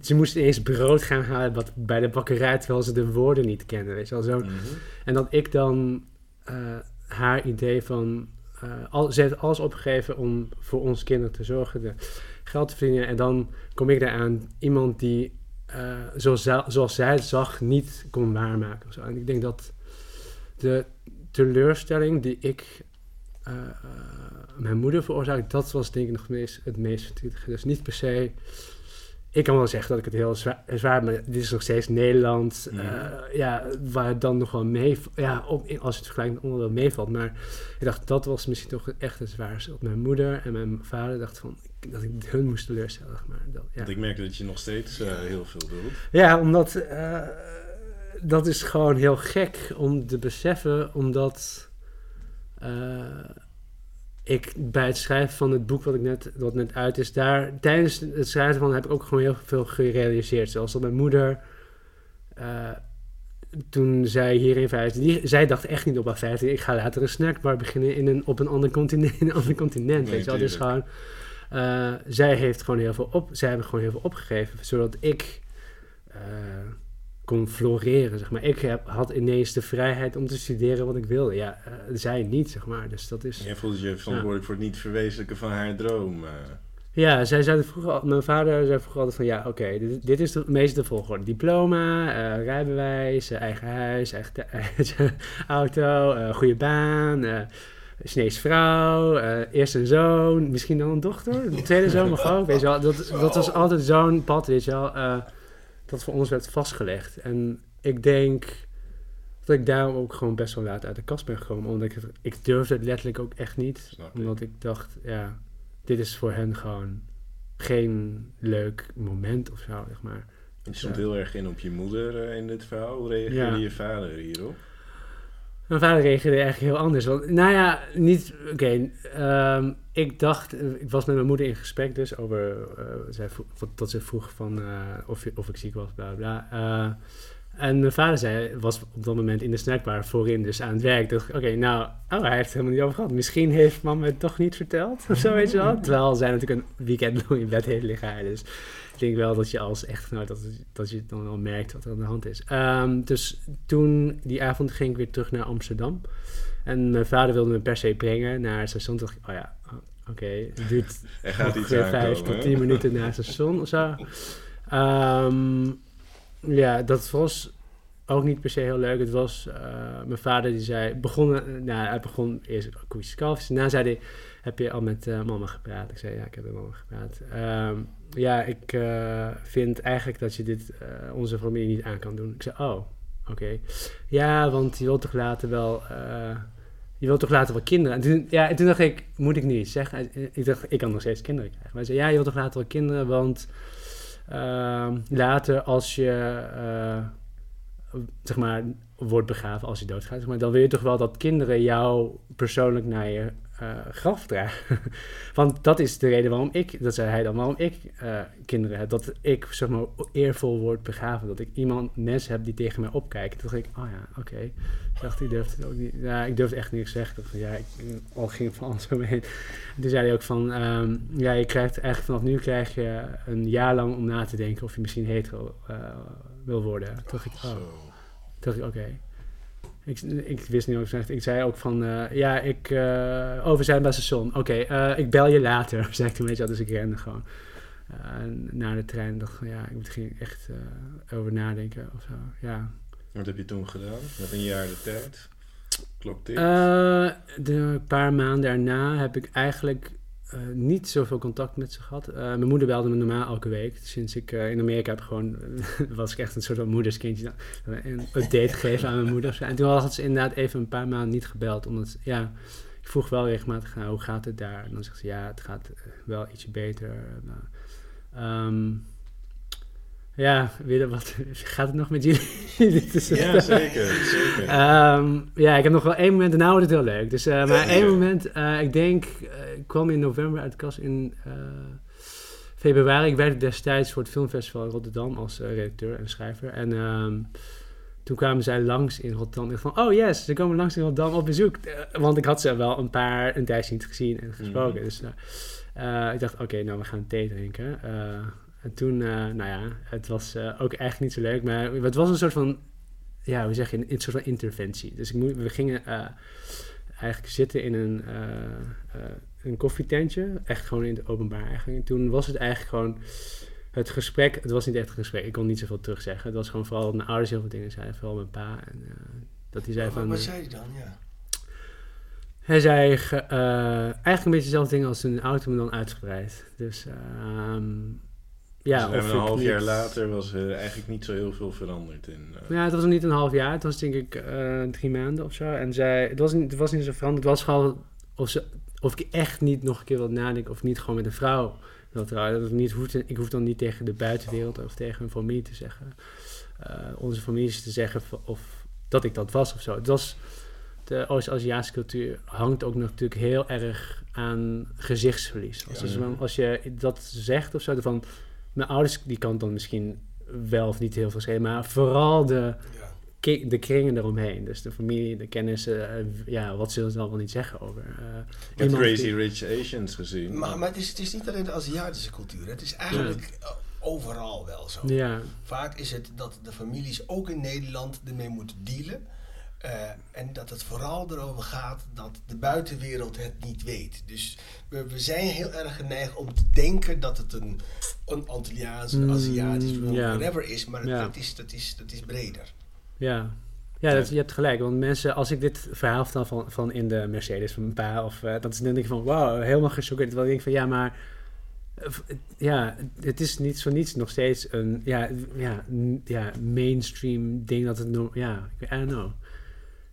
ze moest ineens brood gaan halen wat, bij de bakkerij, terwijl ze de woorden niet kenden, weet je wel. Zo. Mhm. En dat ik dan eh, haar idee van... eh, al, ze heeft alles opgegeven om voor ons kinderen te zorgen, de geld te verdienen. En dan kom ik daar aan iemand die, eh, zoals, zoals zij het zag, niet kon waarmaken. Zo. En ik denk dat de teleurstelling die ik eh, mijn moeder veroorzaakte, dat was denk ik nog meest, het meest verdrietige. Dus niet per se... Ik kan wel zeggen dat ik het heel zwaar, zwaar maar dit is nog steeds Nederland. Ja. eh, ja, waar het dan nog wel mee... Ja, op, als het vergelijkt met onderdeel meevalt. Maar ik dacht, dat was misschien toch echt het zwaarste. Dat mijn moeder en mijn vader dachten van... Dat ik hun moest teleurstellen, maar. Dat, ja. Want ik merk dat je nog steeds eh, heel veel doet. Ja, omdat eh, dat is gewoon heel gek om te beseffen, omdat ik bij het schrijven van het boek wat ik net, wat net uit is, daar tijdens het schrijven van heb ik ook gewoon heel veel gerealiseerd. Zoals dat mijn moeder, eh, toen zij hierin verhuisde, die, zij dacht echt niet op haar 15, ik ga later een snackbar beginnen in een, op een ander continent. In een ander continent Nee, weet je wel. Dus gewoon, eh, zij heeft gewoon heel veel op, zij hebben gewoon heel veel opgegeven, zodat ik eh, kon floreren, zeg maar. Ik heb, had ineens de vrijheid om te studeren wat ik wilde. Ja, eh, zij niet, zeg maar. Dus dat is... Jij voelt je verantwoordelijk voor het niet verwezenlijken van haar droom. eh. Ja, zij zei vroeger, al- mijn vader zei vroeger altijd van ja, oké, dit, dit is de meeste de volgorde. Diploma, eh, rijbewijs, eigen huis, eigen auto, goede baan, Chinees vrouw, eerst een zoon, misschien dan een dochter, een tweede zoon mag ook, weet je wel. Dat, dat was altijd zo'n pad, weet je wel, dat voor ons werd vastgelegd. En ik denk dat ik daarom ook gewoon best wel laat uit de kast ben gekomen, omdat ik het, ik durfde het letterlijk ook echt niet. Omdat ik dacht, ja, dit is voor hen gewoon geen leuk moment of zo, zeg maar. Je Dus, stond heel erg in op je moeder eh, in dit verhaal. Hoe reageerde Ja. je vader hierop? Mijn vader reageerde eigenlijk heel anders. Want, nou ja, niet... Oké, ehm, ik dacht... eh, Ik was met mijn moeder in gesprek dus over... zij wat- dat ze vroeg van eh, of, of ik ziek was, bla bla. En mijn vader zei, was op dat moment in de snackbar voorin, dus aan het werk. dacht oké, nou, oh, hij heeft het helemaal niet over gehad. Misschien heeft mama het toch niet verteld, of zo, weet je wel. Terwijl zij natuurlijk een weekend lang in bed heeft liggen. Dus ik denk wel dat je als echtgenoot, dat, dat je dan wel merkt wat er aan de hand is. Ehm, dus toen, die avond, ging ik weer terug naar Amsterdam. En mijn vader wilde me per se brengen naar het station. Toen dacht ik, oh ja, oh, oké, het duurt ongeveer vijf tot tien minuten naar het station of zo. Ehm, ja, dat was ook niet per se heel leuk. Het was, eh, mijn vader die zei, begon, eh, nou, hij begon eerst koetjes kalfjes. Daarna zei hij, heb je al met eh, mama gepraat? Ik zei, ja, ik heb met mama gepraat. Ehm, ja, ik vind eigenlijk dat je dit onze familie niet aan kan doen. Ik zei, oh, oké. Ja, want je wilt toch later wel... eh, je wilt toch later wel kinderen? En ja, en toen dacht ik, moet ik niet zeggen? Ik dacht, ik kan nog steeds kinderen krijgen. Maar hij zei, ja, je wilt toch later wel kinderen, want ehm, later als je, eh, zeg maar, wordt begraven, als je doodgaat, maar, dan wil je toch wel dat kinderen jou persoonlijk naar je eh, graf dragen. want dat is de reden waarom ik, dat zei hij dan, waarom ik eh, kinderen heb. Dat ik, zeg maar, eervol word begraven. Dat ik iemand, mensen heb die tegen mij opkijken. Toen dacht ik, oh ja, oké. Ik dacht, ik durfde het ook niet. Ja, ik durfde echt niks zeggen. Dacht ja, ik al ging van alles zo heen. En toen zei hij ook van, ehm, ja, je krijgt eigenlijk vanaf nu krijg je een jaar lang om na te denken of je misschien hetero eh, wil worden. Toen dacht ik, oh. Toen dacht ik, oké. Ik, ik wist niet wat ik zei. Ik zei ook van, eh, ja, ik... eh oh, we zijn bij station. Oké, eh, ik bel je later, zei ik toen, weet je wel. Dus ik rende gewoon naar de trein. Dacht ja, ik moet er echt over nadenken of zo. Ja. Wat heb je toen gedaan? Met een jaar de tijd? Klok tikt. Eh, de paar maanden daarna heb ik eigenlijk eh, niet zoveel contact met ze gehad. Eh, mijn moeder belde me normaal elke week. Sinds ik eh, in Amerika heb gewoon, was ik echt een soort van moederskindje. Een update gegeven aan mijn moeder. En toen had ze inderdaad even een paar maanden niet gebeld. Omdat, ja, ik vroeg wel regelmatig, nou, hoe gaat het daar? En dan zegt ze, ja, het gaat wel ietsje beter. Ja, weer wat, gaat het nog met jullie? Ja, zeker. zeker. Ehm, ja, ik heb nog wel één moment en nou wordt het heel leuk. Dus, eh, maar één moment, eh, ik denk, eh, ik kwam in november uit de kast in februari. Ik werkte destijds voor het filmfestival in Rotterdam als redacteur en schrijver. En ehm, toen kwamen zij langs in Rotterdam. Ik van, oh yes, ze komen langs in Rotterdam op bezoek. Want ik had ze wel een paar, een tijdje niet gezien en gesproken. Mhm. Dus ik dacht, oké, nou we gaan thee drinken. En toen, eh, nou ja, het was eh, ook echt niet zo leuk. Maar het was een soort van ja, hoe zeg je, een, een soort van interventie. Dus ik moet, we gingen eh, eigenlijk zitten in een, een koffietentje, echt gewoon in het openbaar eigenlijk. En toen was het eigenlijk gewoon het gesprek, het was niet echt een gesprek, ik kon niet zoveel terugzeggen. Het was gewoon vooral dat mijn ouders heel veel dingen zeiden, vooral mijn pa. En, dat hij zei Wat, van... wat zei hij dan? Ja. hij zei ge- eigenlijk een beetje dezelfde dingen als een auto, maar dan uitgebreid. Dus ehm, ja, dus of een half jaar later was er eigenlijk niet zo heel veel veranderd in. eh, Ja, het was nog niet een half jaar. Het was denk ik eh, drie maanden of zo. En zij, het was niet, het was niet zo veranderd. Het was gewoon of, ze, of ik echt niet nog een keer wil nadenken of niet gewoon met een vrouw wil trouwen. Dat ik, niet hoef, ik hoef dan niet tegen de buitenwereld of tegen een familie te zeggen. eh, onze families te zeggen of dat ik dat was of zo. Het was, de Oost-Aziatische cultuur hangt ook natuurlijk heel erg aan gezichtsverlies. Als, Ja. als je dat zegt of zo, van mijn ouders, die kan dan misschien wel of niet heel veel schelen, maar vooral de, Ja. de kringen eromheen. Dus de familie, de kennissen, eh, ja, wat zullen ze dan wel niet zeggen over. eh, met iemand Crazy die- Rich Asians gezien. Maar, maar het, is, het is niet alleen de Aziatische cultuur. hè. Het is eigenlijk eh, overal wel zo. Ja, Vaak is het dat de families ook in Nederland ermee moeten dealen. Eh, en dat het vooral erover gaat dat de buitenwereld het niet weet. Dus we, we zijn heel erg geneigd om te denken dat het een, een Antilliaans, een Mm, Aziatisch, whatever is. Maar dat, is, dat, is, dat is breder. ja. Ja, dat, je hebt gelijk. Want mensen, als ik dit verhaal vertel van, van in de Mercedes van mijn pa, of uh, dat is dan denk ik van, wauw, helemaal gechoqueerd. Terwijl ik denk van, ja, maar eh, ja, het is niet zo niets nog steeds een ja, ja, ja, mainstream ding dat het, no- ja, I don't know.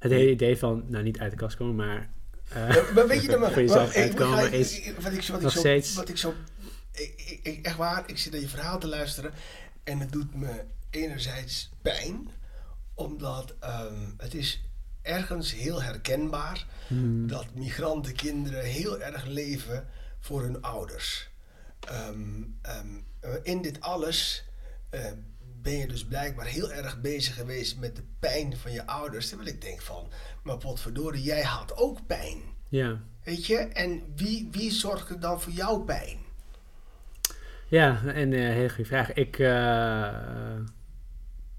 Het hele idee van, nou niet uit de kast komen, maar eh, Maar, maar weet je dan maar, voor jezelf maar ik uitkomen begrijp- is ik- wat ik, wat ik nog zo, steeds- Wat ik zo ik, ik- ik- echt waar, ik zit naar je verhaal te luisteren en het doet me enerzijds pijn, omdat ehm, het is ergens heel herkenbaar hmm, dat migrantenkinderen heel erg leven voor hun ouders. Ehm, ehm, eh, in dit alles eh, ben je dus blijkbaar heel erg bezig geweest met de pijn van je ouders. Terwijl ik denk van, maar potverdorie, jij had ook pijn. ja. Weet je? En wie, wie zorgt er dan voor jouw pijn? Ja, en een hele goede vraag. Ik, eh,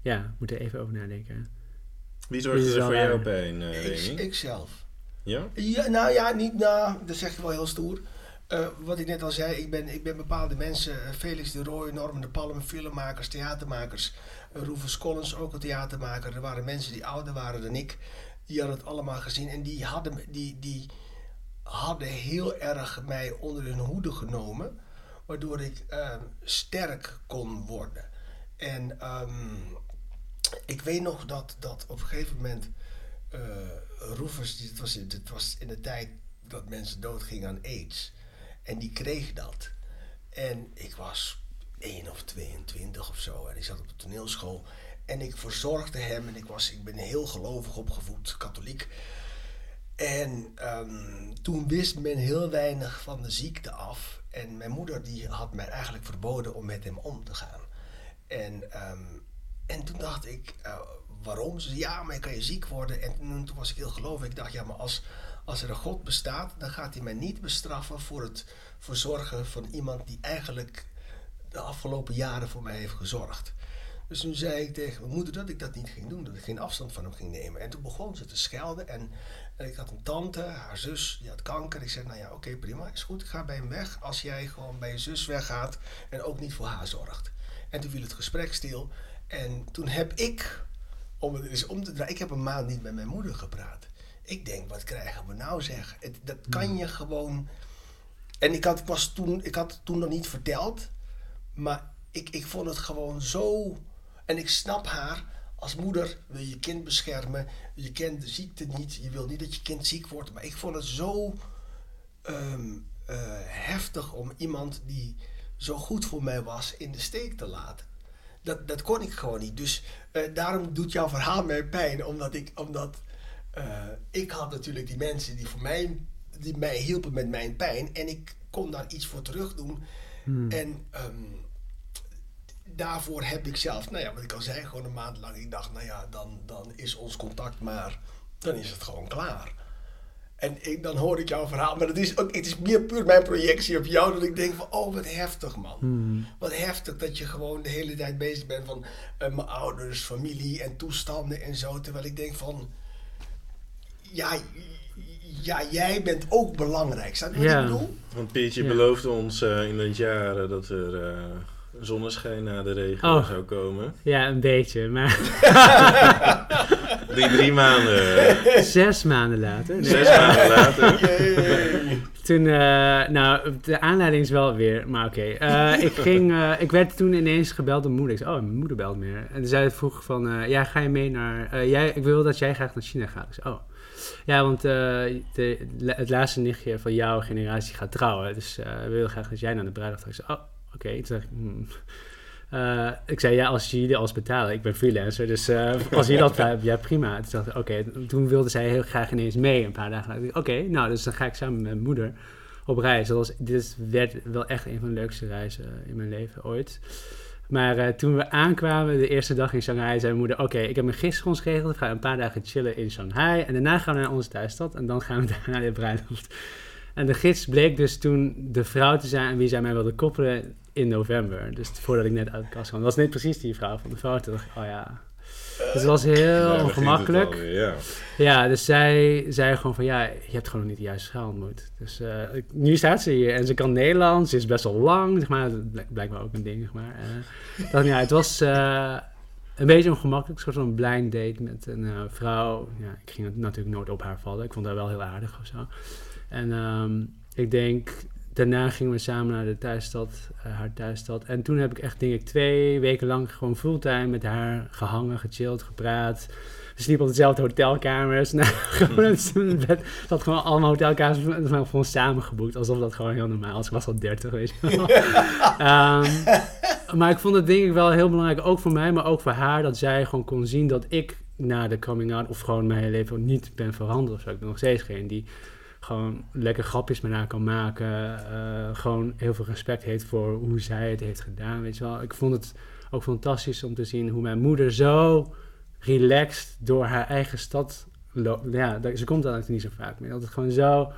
ja, moet er even over nadenken. Wie zorgt Wie er voor wel jou waar? pijn, uh, Ik, Remy? ikzelf. Ja? Ja, nou ja, niet nou, dat zeg je wel heel stoer. Eh, wat ik net al zei, ik ben, ik ben bepaalde mensen, eh, Felix de Rooij, Norman de Palm, filmmakers, theatermakers, uh, Rufus Collins, ook een theatermaker. Er waren mensen die ouder waren dan ik, die hadden het allemaal gezien en die hadden, die, die hadden heel erg mij onder hun hoede genomen, waardoor ik ehm, sterk kon worden. En ehm, ik weet nog dat, dat op een gegeven moment Rufus, dit was, was in de tijd dat mensen doodgingen aan AIDS. En die kreeg dat. En ik was 1 of 22 of zo. En ik zat op de toneelschool. En ik verzorgde hem. En ik, was, ik ben heel gelovig opgevoed, katholiek. En um, toen wist men heel weinig van de ziekte af. En mijn moeder die had mij eigenlijk verboden om met hem om te gaan. En, um, en toen dacht ik, uh, waarom? Ze zei, ja, maar kan je ziek worden. En toen, toen was ik heel gelovig. Ik dacht, ja, maar als, als er een God bestaat, dan gaat hij mij niet bestraffen voor het verzorgen van iemand die eigenlijk de afgelopen jaren voor mij heeft gezorgd. Dus toen zei ik tegen mijn moeder dat ik dat niet ging doen, dat ik geen afstand van hem ging nemen. En toen begon ze te schelden en, ik had een tante, haar zus, die had kanker. Ik zei, nou ja, oké, prima, is goed, ik ga bij hem weg als jij gewoon bij je zus weggaat en ook niet voor haar zorgt. En toen viel het gesprek stil en toen heb ik, om het eens om te draaien, ik heb een maand niet met mijn moeder gepraat. Ik denk, wat krijgen we nou zeg? Het, dat kan je gewoon... En ik had, was toen, ik had het toen nog niet verteld, maar ik, ik vond het gewoon zo... En ik snap haar, als moeder wil je kind beschermen, je kent de ziekte niet, je wil niet dat je kind ziek wordt. Maar ik vond het zo um, uh, heftig om iemand die zo goed voor mij was in de steek te laten. dat, dat kon ik gewoon niet. Dus eh, daarom doet jouw verhaal mij pijn. Omdat ik, omdat, eh, ik had natuurlijk die mensen die, voor mij, die mij hielpen met mijn pijn. En ik kon daar iets voor terug doen. Hmm. En ehm, daarvoor heb ik zelf, nou ja, wat ik al zei, gewoon een maand lang. Ik dacht, nou ja, dan, dan is ons contact maar, dan is het gewoon klaar. En ik, dan hoor ik jouw verhaal, maar het is, ook, het is meer puur mijn projectie op jou. Dat ik denk van, oh wat heftig man. Hmm. Wat heftig dat je gewoon de hele tijd bezig bent van eh, mijn ouders, familie en toestanden en zo. Terwijl ik denk van, ja, ja jij bent ook belangrijk. Je wat Ja. ik bedoel? Want Pietje Ja. beloofde ons eh, in dat jaar eh, dat er eh, zonneschijn na de regen Oh. zou komen. Ja, een beetje. Maar Die drie maanden, zes maanden later. nee, zes maanden later. Toen, eh, nou, de aanleiding is wel weer, maar oké. Eh, ik ging, eh, ik werd toen ineens gebeld door moeder. Ik zei, oh, mijn moeder belt meer. En zij vroeg van, eh, ja, ga je mee naar, eh, jij, ik wil dat jij graag naar China gaat. Ik zei, oh. Ja, want eh, de, het laatste nichtje van jouw generatie gaat trouwen. Dus eh we willen graag dat jij naar de bruiloft gaat. Ik zei, oh, oké. Toen dacht ik, hmm. Eh, ik zei, ja, als jullie alles betalen. Ik ben freelancer, dus als jullie dat betalen, ja, prima. Toen dacht ik, oké. Toen wilde zij heel graag ineens mee een paar dagen. later. Oké, nou, dus dan ga ik samen met mijn moeder op reis. Dat was, dit werd wel echt een van de leukste reizen in mijn leven ooit. Maar eh, toen we aankwamen, de eerste dag in Shanghai, zei mijn moeder... Oké, ik heb mijn gidsgrond geregeld. We gaan een paar dagen chillen in Shanghai. En daarna gaan we naar onze thuisstad. En dan gaan we naar de bruiloft. En de gids bleek dus toen de vrouw te zijn... aan wie zij mij wilde koppelen in november. Dus voordat ik net uit de kast kwam. Dat was net precies die vrouw van de foto. Dacht oh ja... Dus het was heel ongemakkelijk. alweer, ja. Ja, dus zij zei gewoon van ja, je hebt gewoon niet de juiste schaal ontmoet. Dus eh, nu staat ze hier en ze kan Nederlands, ze is best wel lang, zeg maar. Dat blijk- blijkbaar ook een ding, zeg maar. Eh, dat, ja, het was eh, een beetje ongemakkelijk, een soort van blind date met een eh, vrouw. Ja, ik ging natuurlijk nooit op haar vallen, ik vond haar wel heel aardig of zo. En ehm, ik denk, daarna gingen we samen naar de thuisstad, eh, haar thuisstad. En toen heb ik echt, denk ik, twee weken lang gewoon fulltime met haar gehangen, gechilled, gepraat. We sliepen op dezelfde hotelkamers. Nou, gewoon. Dat gewoon allemaal hotelkamers gewoon gewoon samengeboekt. Alsof dat gewoon heel normaal was. Ik was al 30, weet je wel. Ehm, maar ik vond het denk ik wel heel belangrijk, ook voor mij, maar ook voor haar, dat zij gewoon kon zien dat ik na de coming out, of gewoon mijn hele leven niet ben veranderd of zo. Ik ben nog steeds geen die gewoon lekker grapjes met haar kan maken. eh, gewoon heel veel respect heeft voor hoe zij het heeft gedaan, weet je wel. Ik vond het ook fantastisch om te zien hoe mijn moeder zo relaxed door haar eigen stad loopt. Ja, ze komt daar niet zo vaak meer. Dat het gewoon zo...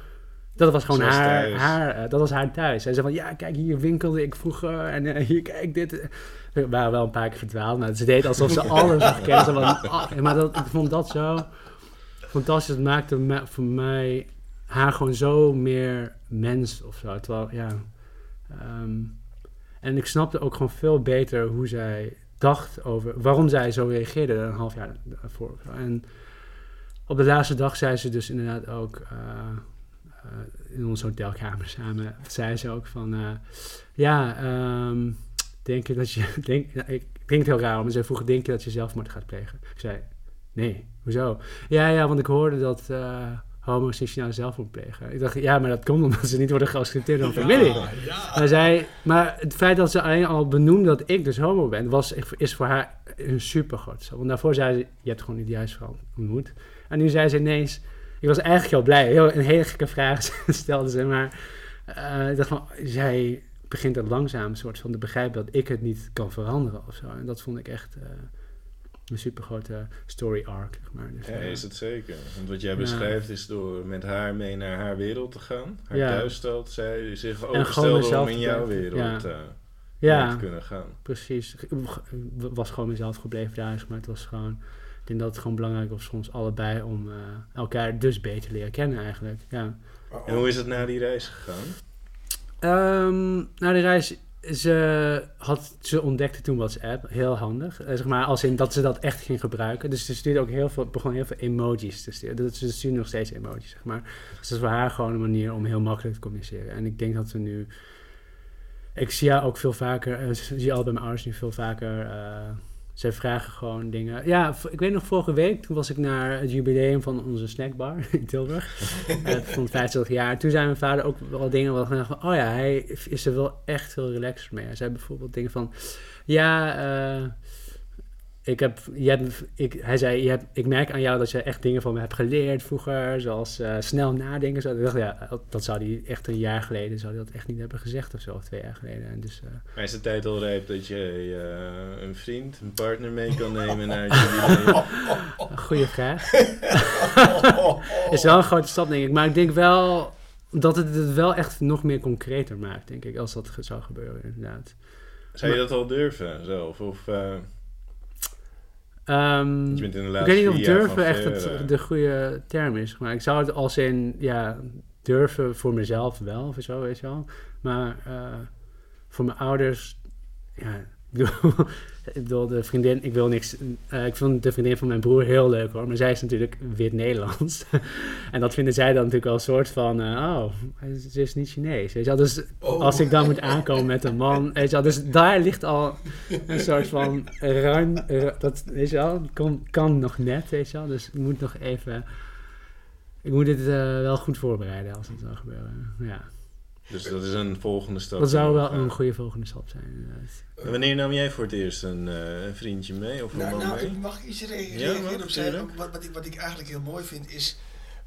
Dat was gewoon haar, thuis. haar, eh, dat was haar thuis. Zij zei van, ja, kijk, hier winkelde ik vroeger en eh, hier, kijk, dit. We waren wel een paar keer verdwaald, maar ze deed alsof ze alles. Ze van, ah, maar dat, ik vond dat zo fantastisch. Het maakte voor mij haar gewoon zo meer mens of zo. Terwijl, ja... ehm, en ik snapte ook gewoon veel beter hoe zij dacht over... waarom zij zo reageerde een half jaar daarvoor. En op de laatste dag zei ze dus inderdaad ook... eh, eh, in onze hotelkamer samen, zei ze ook van... eh, ja, ehm, denk je dat je... Denk, ik klinkt heel raar, maar ze vroeg... denk je dat je zelfmoord gaat plegen? Ik zei, nee, hoezo? Ja, ja, want ik hoorde dat... homo's China zelfmoord plegen. Ik dacht, ja, maar dat komt omdat ze niet worden geaccepteerd door familie. Ja, ja. Maar, zij, maar het feit dat ze alleen al benoemde dat ik dus homo ben, was, is voor haar een super groot stap. Want daarvoor zei ze, je hebt gewoon niet juiste vrouw ontmoet. En nu zei ze ineens, ik was eigenlijk heel blij. Heel, een hele gekke vraag stelde ze, maar eh, ik dacht van, zij begint het langzaam soort van te begrijpen dat ik het niet kan veranderen of zo. En dat vond ik echt eh, een super grote story arc. Zeg maar. Dus, Ja, eh, is het zeker. Want wat jij beschrijft is door met haar mee naar haar wereld te gaan. Haar thuisstad. Zij zich gewoon overstelde om in jouw wereld Ja. eh, te kunnen gaan. Precies. Ik was gewoon mezelf gebleven daar, maar het was gewoon... Ik denk dat het gewoon belangrijk was voor ons allebei om eh, elkaar dus beter leren kennen eigenlijk. Ja. En hoe is het na die reis gegaan? Ehm nou, de reis, ze, had, ze ontdekte toen WhatsApp, heel handig. Eh, zeg maar, als in dat ze dat echt ging gebruiken. Dus ze stuurde ook heel veel, begon heel veel emojis te sturen. Dus ze stuurt nog steeds emojis, zeg maar. Dus dat is voor haar gewoon een manier om heel makkelijk te communiceren. En ik denk dat we nu... Ik zie haar ook veel vaker, eh, zie al bij mijn ouders nu veel vaker... eh, zij vragen gewoon dingen. Ja, ik weet nog, vorige week, toen was ik naar het jubileum van onze snackbar in Tilburg. Eh, van 25 jaar. Toen zei mijn vader ook wel dingen dacht van, oh ja, hij is er wel echt heel relaxed mee. Hij zei bijvoorbeeld dingen van, ja, eh, ik heb, je hebt, ik, hij zei, je hebt, ik merk aan jou dat je echt dingen van me hebt geleerd vroeger, zoals eh, snel nadenken. Zo. Ik dacht, ja, dat zou hij echt een jaar geleden, zou hij dat echt niet hebben gezegd of zo, of twee jaar geleden. En dus, eh, Maar is de tijd al rijp dat je eh, een vriend, een partner mee kan nemen naar een goede vraag. is wel een grote stap, denk ik. Maar ik denk wel dat het het wel echt nog meer concreter maakt, denk ik, als dat zou gebeuren, inderdaad. Zou je dat al durven zelf? Of eh, Ehm, ik weet niet of durven echt het, eh, de goede term is. Maar ik zou het als in, ja, durven voor mezelf wel, of zo, weet je wel. Maar eh, voor mijn ouders, ja, ik bedoel, de vriendin, ik wil niks, eh, ik vond de vriendin van mijn broer heel leuk hoor, maar zij is natuurlijk wit-Nederlands. en dat vinden zij dan natuurlijk wel een soort van, eh, oh, ze is niet Chinees, weet je wel. Dus Oh. als ik dan moet aankomen met een man, weet je wel, dus daar ligt al een soort van ruim, ru- dat, weet je wel, kan, kan nog net, weet je wel. Dus ik moet nog even, ik moet dit eh, wel goed voorbereiden als het zou gebeuren, ja. Dus dat is een volgende stap. Dat zou wel een eh, goede volgende stap zijn, inderdaad. En Wanneer nam jij voor het eerst een, eh, een vriendje mee? Of een Nou, nou, mee? ik mag iets Ja, reageren op zijn. Wat, wat, ik, wat ik eigenlijk heel mooi vind is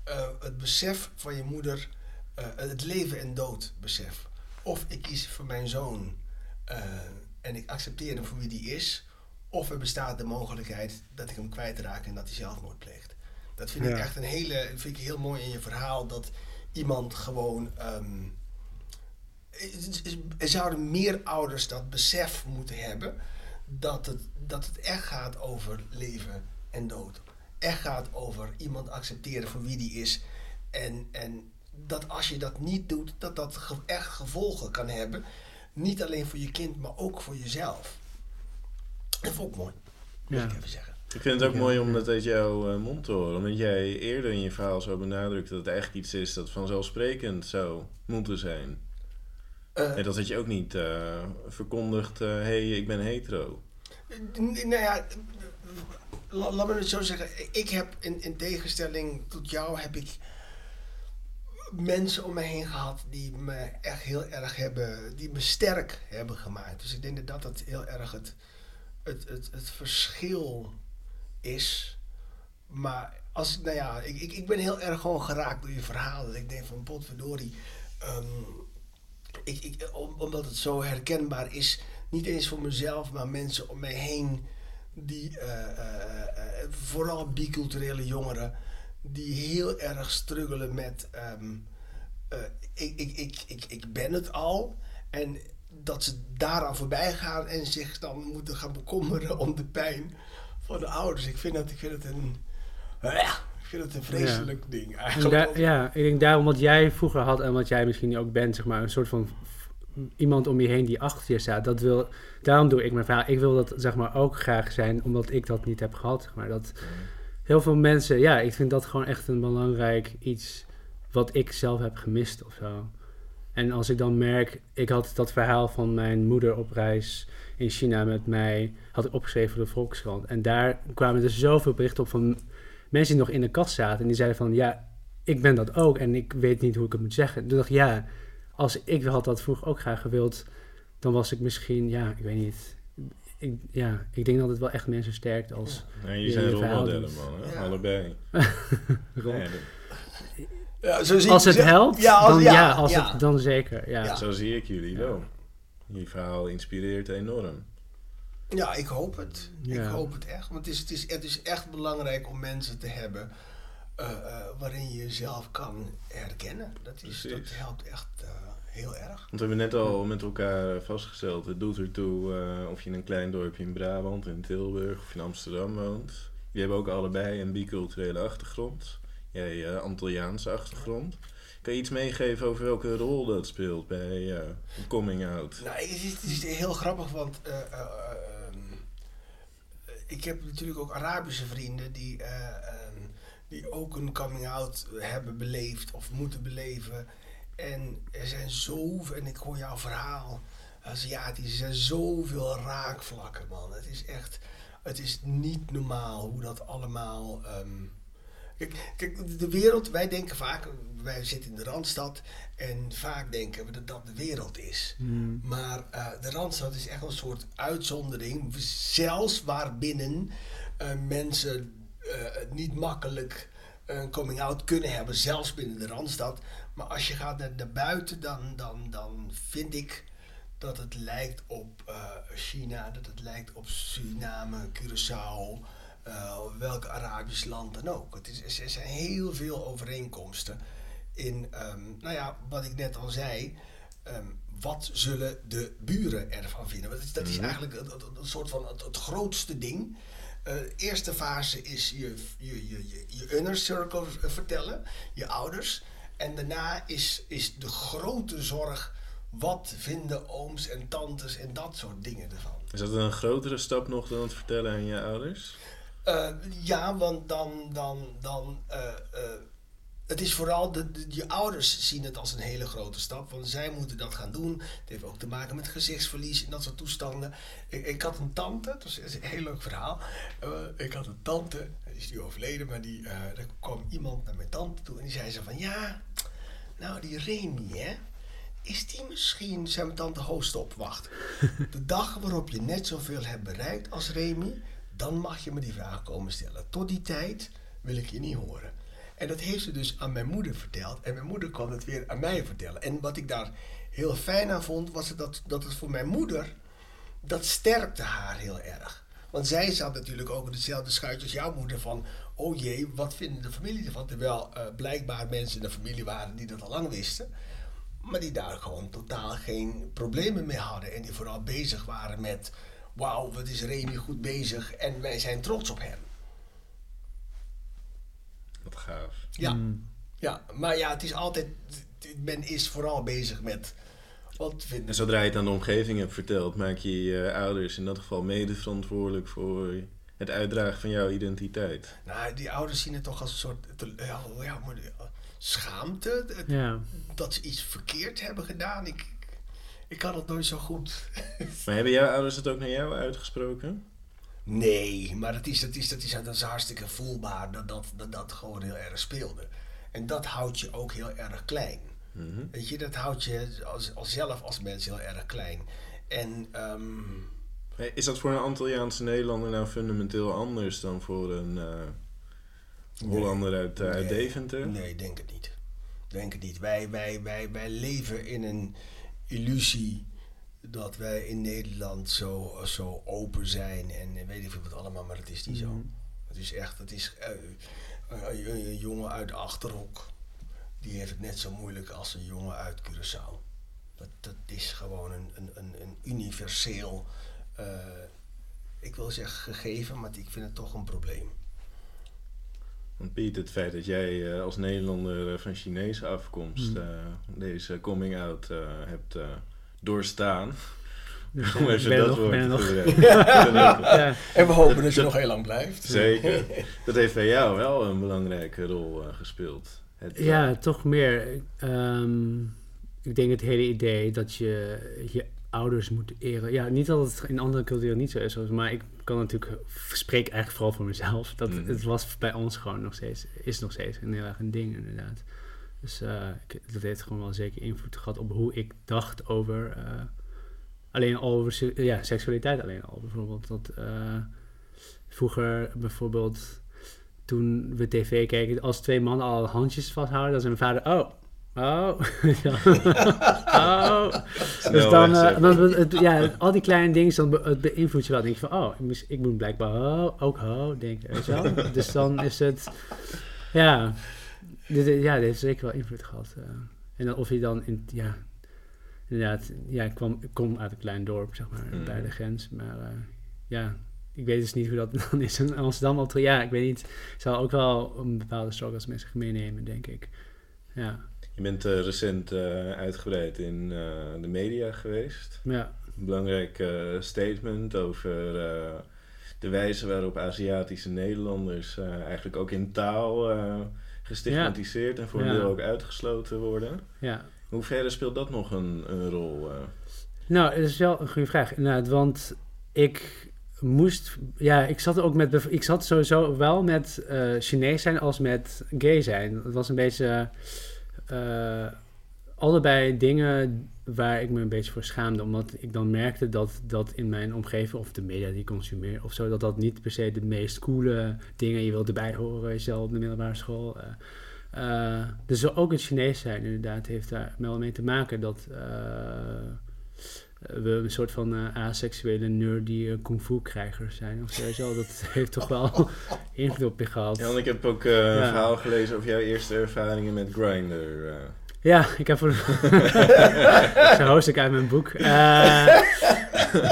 eh, het besef van je moeder, eh, het leven en dood besef. Of ik kies voor mijn zoon eh, en ik accepteer hem voor wie die is, of er bestaat de mogelijkheid dat ik hem kwijtraak en dat hij zelfmoord pleegt. Dat vind ik echt een hele, vind ik heel mooi in je verhaal dat iemand gewoon. ehm, zouden meer ouders dat besef moeten hebben dat het, dat het echt gaat over leven en dood. Echt gaat over iemand accepteren voor wie die is. En, en dat als je dat niet doet, dat dat ge- echt gevolgen kan hebben. Niet alleen voor je kind, maar ook voor jezelf. Dat vond ik mooi, moet Ja. ik even zeggen. Ik vind het ook Ja. mooi om dat uit jouw eh, mond te horen. Omdat jij eerder in je verhaal zo benadrukt dat het eigenlijk iets is dat vanzelfsprekend zou moeten zijn. Eh, En dat had je ook niet eh, verkondigd, hé, hey, ik ben hetero. Nou ja, la- laat me het zo zeggen. Ik heb in, in tegenstelling tot jou heb ik mensen om me heen gehad die me echt heel erg hebben, die me sterk hebben gemaakt. Dus ik denk dat dat het heel erg het, het, het, het verschil is. Maar als, nou ja, ik, ik, ik ben heel erg gewoon geraakt door je verhaal. Dat ik denk van potverdorie. ehm ik, ik, om, omdat het zo herkenbaar is, niet eens voor mezelf, maar mensen om mij heen, die eh, eh, vooral biculturele jongeren, die heel erg struggelen met ehm, eh, ik, ik, ik, ik, ik ben het al. En dat ze daaraan voorbij gaan en zich dan moeten gaan bekommeren om de pijn van de ouders. Ik vind dat, ik vind het een, vind het een vreselijk ding En eigenlijk. ja, ik denk daarom wat jij vroeger had en wat jij misschien ook bent, zeg maar, een soort van f- iemand om je heen die achter je staat. Dat wil, daarom doe ik mijn verhaal. Ik wil dat zeg maar ook graag zijn, omdat ik dat niet heb gehad. Zeg maar dat heel veel mensen, ja, ik vind dat gewoon echt een belangrijk iets wat ik zelf heb gemist of zo. En als ik dan merk, ik had dat verhaal van mijn moeder op reis in China met mij, had ik opgeschreven voor de Volkskrant. En daar kwamen er zoveel berichten op van mensen die nog in de kast zaten. En die zeiden van, ja, ik ben dat ook en ik weet niet hoe ik het moet zeggen. Toen dacht ik, ja, als ik had dat vroeger ook graag gewild, dan was ik misschien, ja, ik weet niet. Ik, ja, ik denk dat het wel echt mensen sterkt als Nee, je Ja, zijn rolmodellen, man. Hè? Ja. Allebei. rol. Ja, Ja, zo zie Als het ze- helpt, ja, als, dan, ja, ja, als ja. Het, dan zeker. Ja. Ja. Zo zie ik jullie Ja. wel. Je verhaal inspireert enorm. Ja, ik hoop het. Ja. Ik hoop het echt. Want het is, het is, het is echt belangrijk om mensen te hebben eh, eh, waarin je jezelf kan herkennen. Dat, is, dat helpt echt eh, heel erg. Want we hebben net al met elkaar vastgesteld, het doet ertoe of je in een klein dorpje in Brabant, in Tilburg of in Amsterdam woont. Die hebben ook allebei een biculturele achtergrond. Jij Antilliaanse achtergrond. Kan je iets meegeven over welke rol dat speelt bij coming out? Nou, het is, het is heel grappig, want ik heb natuurlijk ook Arabische vrienden die, eh, ehm, die ook een coming-out hebben beleefd of moeten beleven. En er zijn zoveel, en ik hoor jouw verhaal, Aziatisch, er zijn zoveel raakvlakken, man. Het is echt, het is niet normaal hoe dat allemaal. ehm, kijk, kijk, de wereld, wij denken vaak, wij zitten in de randstad en vaak denken we dat dat de wereld is. Hmm. Maar eh, de Randstad is echt een soort uitzondering, zelfs waarbinnen eh, mensen eh, het niet makkelijk een coming-out kunnen hebben, zelfs binnen de Randstad. Maar als je gaat naar, naar buiten, dan, dan, dan vind ik dat het lijkt op China, dat het lijkt op Suriname, Curaçao, eh, welk Arabisch land dan ook. Het is, er zijn heel veel overeenkomsten in, ehm, nou ja, wat ik net al zei, ehm, wat zullen de buren ervan vinden? Want dat is, dat is Mhm. eigenlijk een, soort van het, het grootste ding. Eh, de eerste fase is je, je, je, je, inner circle v- vertellen, je ouders. En daarna is, is de grote zorg, wat vinden ooms en tantes en dat soort dingen ervan. Is dat een grotere stap nog dan het vertellen aan je ouders? Eh, ja, want dan, dan, dan eh, eh, het is vooral, de, de- je ouders zien het als een hele grote stap, want zij moeten dat gaan doen. Het heeft ook te maken met gezichtsverlies en dat soort toestanden. Ik, ik had een tante, dat is een heel leuk verhaal. Ik had een tante, die is nu overleden, maar die, eh, er kwam iemand naar mijn tante toe en die zei ze van, ja, nou die Remy hè, is die misschien, zei mijn tante, ho stop, wacht. De dag waarop je net zoveel hebt bereikt als Remy, dan mag je me die vraag komen stellen. Tot die tijd wil ik je niet horen. En dat heeft ze dus aan mijn moeder verteld. En mijn moeder kwam het weer aan mij vertellen. En wat ik daar heel fijn aan vond, was dat, dat het voor mijn moeder, dat sterkte haar heel erg. Want zij zat natuurlijk ook in hetzelfde schuitje als jouw moeder van... oh jee, wat vinden de familie ervan? Terwijl eh, blijkbaar mensen in de familie waren die dat al lang wisten. Maar die daar gewoon totaal geen problemen mee hadden. En die vooral bezig waren met... wauw, wat is Remy goed bezig en wij zijn trots op hem. Wat gaaf. Ja, Hmm. ja maar ja, het is altijd... Men is vooral bezig met... Wat En vinden zodra je het aan de omgeving hebt verteld, maak je je ouders in dat geval mede verantwoordelijk voor het uitdragen van jouw identiteit. Nou, die ouders zien het toch als een soort te- ja, maar, schaamte. Het- Ja. Dat ze iets verkeerd hebben gedaan. Ik, ik kan het nooit zo goed. Maar hebben jouw ouders het ook naar jou uitgesproken? Nee, maar het is, het is, dat is, dat is hartstikke voelbaar dat dat, dat dat gewoon heel erg speelde. En dat houdt je ook heel erg klein. Mhm. Weet je, dat houdt je als, als zelf als mens heel erg klein. En ehm, Is dat voor een Antilliaanse Nederlander nou fundamenteel anders dan voor een eh, Hollander uit, uit Nee. Deventer? Nee, denk het niet. Denk het niet. Wij, wij, wij, wij leven in een illusie dat wij in Nederland zo, zo open zijn en weet ik veel wat allemaal, maar het is niet zo. Mhm. Het is echt, het is eh, een, een- een jongen uit de Achterhoek, die heeft het net zo moeilijk als een jongen uit Curaçao. Dat, dat is gewoon een, een, een, een universeel, eh, ik wil zeggen gegeven, maar ik vind het toch een probleem. Want Piet, het feit dat jij eh, als Nederlander eh, van Chinese afkomst Mhm. eh, deze coming-out eh, hebt eh, doorstaan. Dus, Om even ben dat nog- woord nog. Ja. En we hopen dat je nog heel lang blijft. Zeker. Dat heeft bij jou wel een belangrijke rol eh, gespeeld. Het, Ja, toch meer. Ehm, ik denk het hele idee dat je je ouders moet eren. Ja, niet dat het in andere culturen niet zo is, maar ik kan natuurlijk, spreek eigenlijk vooral voor mezelf. Dat Mhm. het was bij ons gewoon nog steeds, is nog steeds een heel erg een ding inderdaad. Dus eh, dat heeft gewoon wel zeker invloed gehad op hoe ik dacht over, eh, alleen al over ja, seksualiteit alleen al bijvoorbeeld. Dat eh, vroeger bijvoorbeeld toen we tv keken, als twee mannen al handjes vasthouden, dan zei mijn vader, oh, oh, oh. Dus dan, eh, dan het, ja, al die kleine dingen, dan het beïnvloedt je wel. Dan denk je van, oh, ik moet, ik moet blijkbaar ho, ook ho denken, weet je wel? dus dan is het, ja, dit, ja, dit heeft zeker wel invloed gehad. eh. en dan of je dan, in, ja, inderdaad, ja, ik, kwam, ik kom uit een klein dorp, zeg maar, Mhm. bij de grens, maar eh, ja, ik weet dus niet hoe dat dan is in Amsterdam al terug. Ja, ik weet niet. Het zal ook wel een bepaalde struggles met zich meenemen, denk ik. Ja, Je bent eh, recent eh, uitgebreid in eh, de media geweest. ja, Een belangrijk statement over de wijze waarop Aziatische Nederlanders eigenlijk ook in taal gestigmatiseerd en voor een Ja. deel ook uitgesloten worden. ja. Hoe verder speelt dat nog een, een rol? Nou, het is wel een goede vraag, inderdaad. Want ik moest, ja, ik zat ook met, ik zat sowieso wel met eh Chinees zijn als met gay zijn. Het was een beetje, eh, allebei dingen waar ik me een beetje voor schaamde. Omdat ik dan merkte dat dat in mijn omgeving, of de media die ik consumeer of zo, dat dat niet per se de meest coole dingen, je wilt erbij horen, wel, op de middelbare school. eh. Eh, dus ook het Chinees zijn inderdaad heeft daar wel mee te maken dat we een soort van eh aseksuele nerdy uh, kung fu krijgers zijn. Of zo. Dat heeft toch wel invloed op je gehad. Ja, want ik heb ook eh, een Ja. verhaal gelezen over jouw eerste ervaringen met Grindr. eh. Ja, ik heb voor zo'n hoofdstuk uit mijn boek. Eh,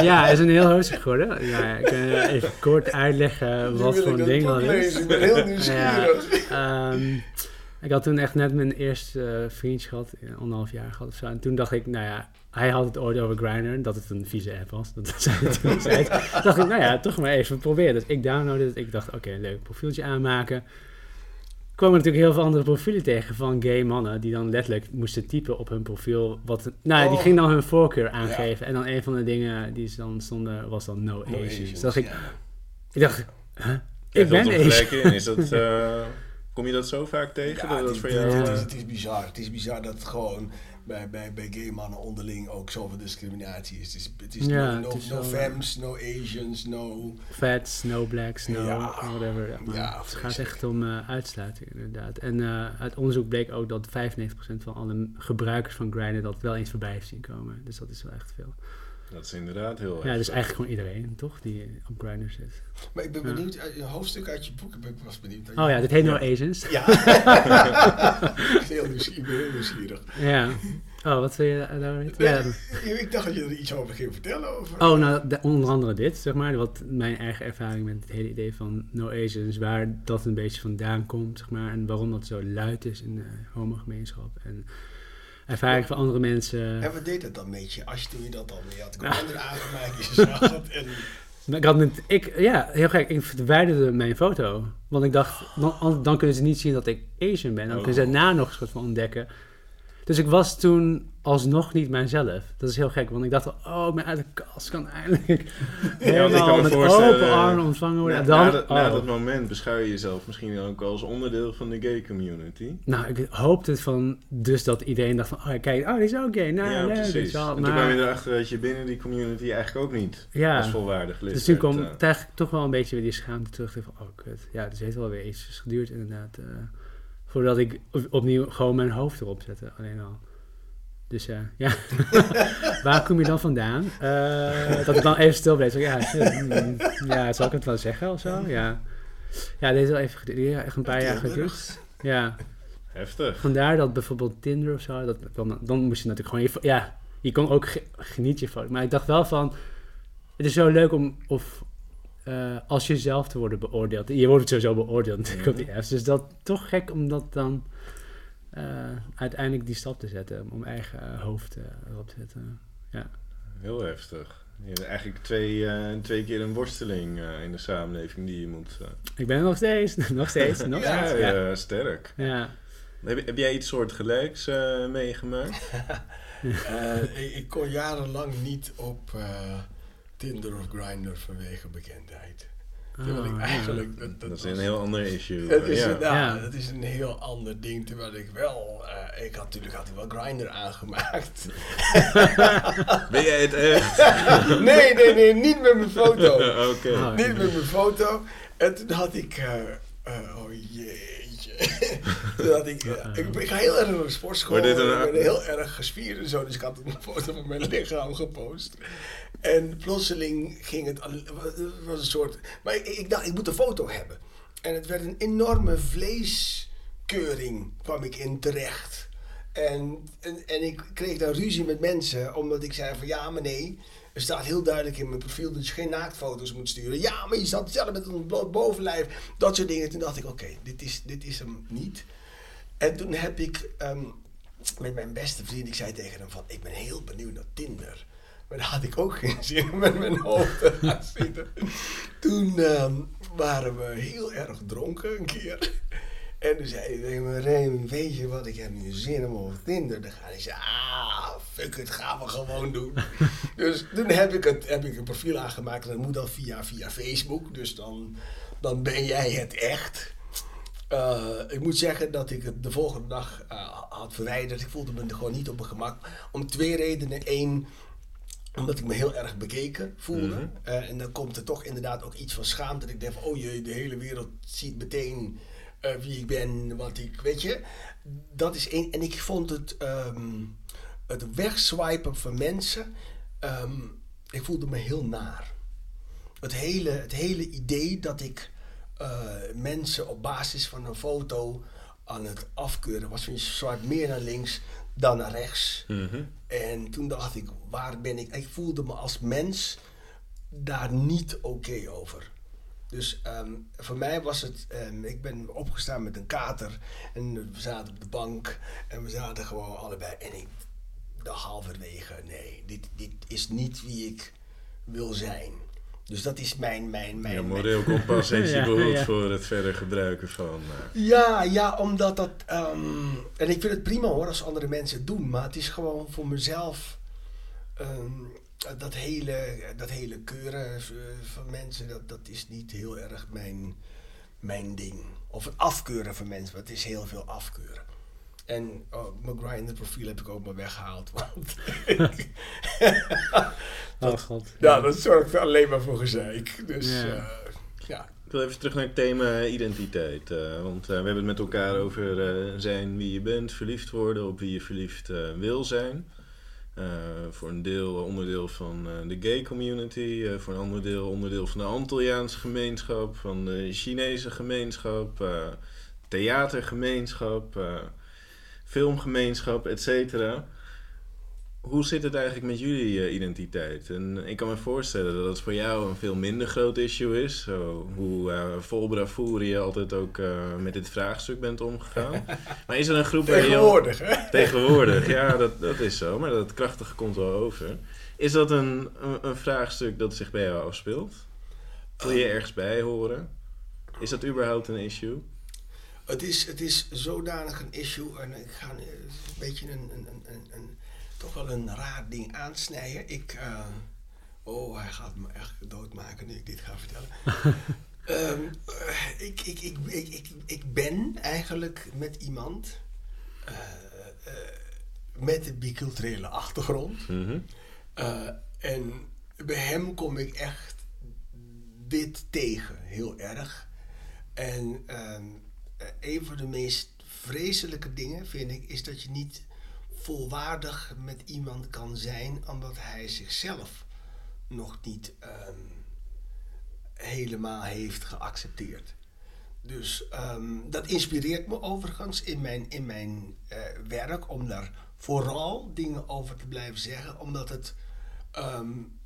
ja, het is een heel hoofdstuk geworden. Ja, ik kan eh, even kort uitleggen wat voor een ding dat is. Ik ben heel nieuwsgierig. Ehm, ik had toen echt net mijn eerste eh, vriendje gehad, eh, anderhalf jaar gehad of zo. En toen dacht ik, nou ja, hij had het ooit over Grindr, dat het een vieze app was. Dat zei hij toen. Toen dacht ik, nou ja, toch maar even proberen. Dus ik downloadde het. Ik dacht, oké, leuk profieltje aanmaken. kwamen natuurlijk heel veel andere profielen tegen van gay mannen die dan letterlijk moesten typen op hun profiel. Wat, nou, die Oh. ging dan hun voorkeur aangeven. En dan een van de dingen die ze dan stonden was dan no, No Asians. Asians, Dus dacht ik, ja. ik dacht, huh? Ik ben Asian. Is dat, eh, kom je dat zo vaak tegen? Ja, dat dat het, voor is, jou... het, eh, is, het is bizar. Het is bizar dat het gewoon bij, bij, bij gay mannen onderling ook zoveel discriminatie is. Het is, het is Ja, no, no, het is no wel- femmes, no Asians, no... Fats, no blacks, no Ja. whatever. Ja, maar Ja, het gaat echt om eh, uitsluiting inderdaad. En eh, uit onderzoek bleek ook dat 95% van alle gebruikers van Grindr dat wel eens voorbij heeft zien komen. Dus dat is wel echt veel. Dat is inderdaad heel Ja, erg. dus eigenlijk gewoon iedereen, toch, die op Grindr zit. Maar ik ben Ja. benieuwd, uit- een hoofdstuk uit je boek, ik ben- was benieuwd. Oh ja, dit heet No Asians. Ja. heel nieuwsgierig, ik ben heel nieuwsgierig. Ja. Oh, wat wil je daar weten? Ja. Ik dacht dat je er iets over ging vertellen. Over. Oh, nou, de- onder andere dit, zeg maar. Wat mijn eigen ervaring met het hele idee van No Asians, waar dat een beetje vandaan komt, zeg maar. En waarom dat zo luid is in de homogemeenschap. En ervaring van andere mensen. En wat deed dat dan met je? Als je toen je dat dan je had Nou. Grindr aangemaakt, het en... Ik had met, ik, ja, heel gek. Ik verwijderde mijn foto. Want ik dacht, dan, dan kunnen ze niet zien dat ik Asian ben. Dan Oh. kunnen ze daarna nog een soort van ontdekken. Dus ik was toen alsnog niet mijzelf. Dat is heel gek, want ik dacht, oh, ik ben uit de kast. kan eindelijk helemaal kan me met open armen ontvangen worden. Na, dan, na, dat, na oh. dat moment beschouw je jezelf misschien ook als onderdeel van de gay community. Nou, ik hoopte van, dus dat iedereen dacht van, oh, kijk, oh, die is ook gay. Nou, ja, leuk, precies. wel. En toen kwam je Maar, erachter dat je binnen die community eigenlijk ook niet ja, als volwaardig lid dus toen kwam eh. eigenlijk toch wel een beetje weer die schaamte terug. Van, oh, kut. Ja, dus het heeft wel weer iets geduurd inderdaad. eh, voordat ik op- opnieuw gewoon mijn hoofd erop zette, alleen al. Dus eh, ja, waar kom je dan vandaan? Eh, dat ik dan even stil bleef. Zo, ja, shit, mm, ja, zal ik het wel zeggen of zo? Ja, ja dit is wel even geduurd. Ja, echt een paar jaar geduurd. Ja, Heftig. vandaar dat bijvoorbeeld Tinder of zo, dat, dan, dan moest je natuurlijk gewoon je... Ja, je kon ook ge- geniet je foto. Maar ik dacht wel van, het is zo leuk om... Of, eh, als jezelf te worden beoordeeld. Je wordt sowieso beoordeeld natuurlijk op die apps. Dus dat toch gek om dat dan eh, uiteindelijk die stap te zetten. Om eigen eh, hoofd erop te zetten. Heel heftig. Je hebt eigenlijk twee, eh, twee keer een worsteling eh, in de samenleving die je moet... eh, Ik ben er nog steeds, nog steeds, nog ja, steeds. Ja. ja, sterk. ja. Heb, heb jij iets soortgelijks eh meegemaakt? Eh, ik, ik kon jarenlang niet op eh, Tinder of Grindr vanwege bekendheid. Terwijl ik eigenlijk... Dat, dat Dat is was- een heel ander issue. Het eh, is, ja. Ja. het is een heel ander ding, terwijl ik wel... eh, ik had natuurlijk had ik wel Grindr aangemaakt. Ben jij het echt? nee, nee, nee, niet met mijn foto. Oké. Oh, Niet met mijn foto. En toen had ik... eh, eh, oh jeetje. had ik... ik, ik ga heel erg naar de sportschool. Wordt dit een- ik ben heel erg gespierd en zo. Dus ik had een foto van mijn lichaam gepost. En plotseling ging het... was een soort... Maar ik, ik dacht, ik moet een foto hebben. En het werd een enorme vleeskeuring kwam ik in terecht. En, en, en ik kreeg dan ruzie met mensen, omdat ik zei van ja, maar nee. Er staat heel duidelijk in mijn profiel dat je geen naaktfoto's moet sturen. Ja, maar je zat zelf met een bloot bovenlijf. Dat soort dingen. Toen dacht ik, oké, dit, is, dit is hem niet. En toen heb ik ehm, met mijn beste vriend, ik zei tegen hem van, ik ben heel benieuwd naar Tinder. Maar daar had ik ook geen zin met mijn hoofd te gaan zitten. Toen ehm, waren we heel erg dronken een keer. En toen zei hij tegen me, weet je wat, ik heb nu zin om op Tinder te gaan. Ik zei, ah, fuck het, gaan we gewoon doen. dus toen heb ik, het, heb ik een profiel aangemaakt en dat moet dan via, via Facebook. Dus dan, dan ben jij het echt. Uh, ik moet zeggen dat ik het de volgende dag uh, had verwijderd. Ik voelde me er gewoon niet op mijn gemak. Om twee redenen. Eén, omdat ik me heel erg bekeken voelde. Mm -hmm. uh, en dan komt er toch inderdaad ook iets van schaamte. Dat ik denk van, oh jee, de hele wereld ziet meteen wie ik ben, wat ik, weet je. Dat is één. En ik vond het, um, het wegswipen van mensen, um, ik voelde me heel naar. Het hele, het hele idee dat ik uh, mensen op basis van een foto aan het afkeuren was. Van je swipe meer naar links dan naar rechts. Mm -hmm. En toen dacht ik, waar ben ik? Ik voelde me als mens daar niet oké okay over. Dus um, voor mij was het, um, ik ben opgestaan met een kater en we zaten op de bank en we zaten gewoon allebei. En ik dacht halverwege, nee, dit, dit is niet wie ik wil zijn. Dus dat is mijn... mijn, mijn ja, moreel kompas heeft je ja, ja. voor het verder gebruiken van... Uh... Ja, ja, omdat dat... Um, en ik vind het prima hoor als andere mensen het doen. Maar het is gewoon voor mezelf... Um, dat, hele, dat hele keuren van mensen, dat, dat is niet heel erg mijn, mijn ding. Of het afkeuren van mensen, want het is heel veel afkeuren. En oh, mijn Grindr profiel heb ik ook maar weggehaald. Want oh god. Ja, dat zorgt alleen maar voor gezeik. Dus ja. Uh, ja. Ik wil even terug naar het thema identiteit. Uh, want uh, we hebben het met elkaar over zijn wie je bent, verliefd worden, op wie je verliefd wil zijn. Uh, voor een deel onderdeel van uh, de gay community, voor een ander deel onderdeel van de Antilliaanse gemeenschap, van de Chinese gemeenschap, theatergemeenschap, filmgemeenschap, etc. Hoe zit het eigenlijk met jullie identiteit? En ik kan me voorstellen dat het voor jou een veel minder groot issue is. Zo, hoe vol bravoure je altijd ook met dit vraagstuk bent omgegaan. Maar is er een groep Tegenwoordig, hè? Tegenwoordig, ja, dat, dat is zo. Maar dat krachtige komt wel over. Is dat een, een, een vraagstuk dat zich bij jou afspeelt? Wil je ergens bij horen? Is dat überhaupt een issue? Het is, het is zodanig een issue. En ik ga een beetje een, een, een toch wel een raar ding aansnijden. Ik, uh, oh, hij gaat me echt doodmaken nu ik dit ga vertellen. um, ik, ik, ik, ik, ik, ik ben eigenlijk met iemand uh, uh, met een biculturele achtergrond. Mm -hmm. en bij hem kom ik echt dit tegen, heel erg. En um, een van de meest vreselijke dingen vind ik is dat je niet volwaardig met iemand kan zijn omdat hij zichzelf nog niet um, helemaal heeft geaccepteerd. Dus um, dat inspireert me overigens in mijn, in mijn uh, werk om daar vooral dingen over te blijven zeggen, omdat het. Um,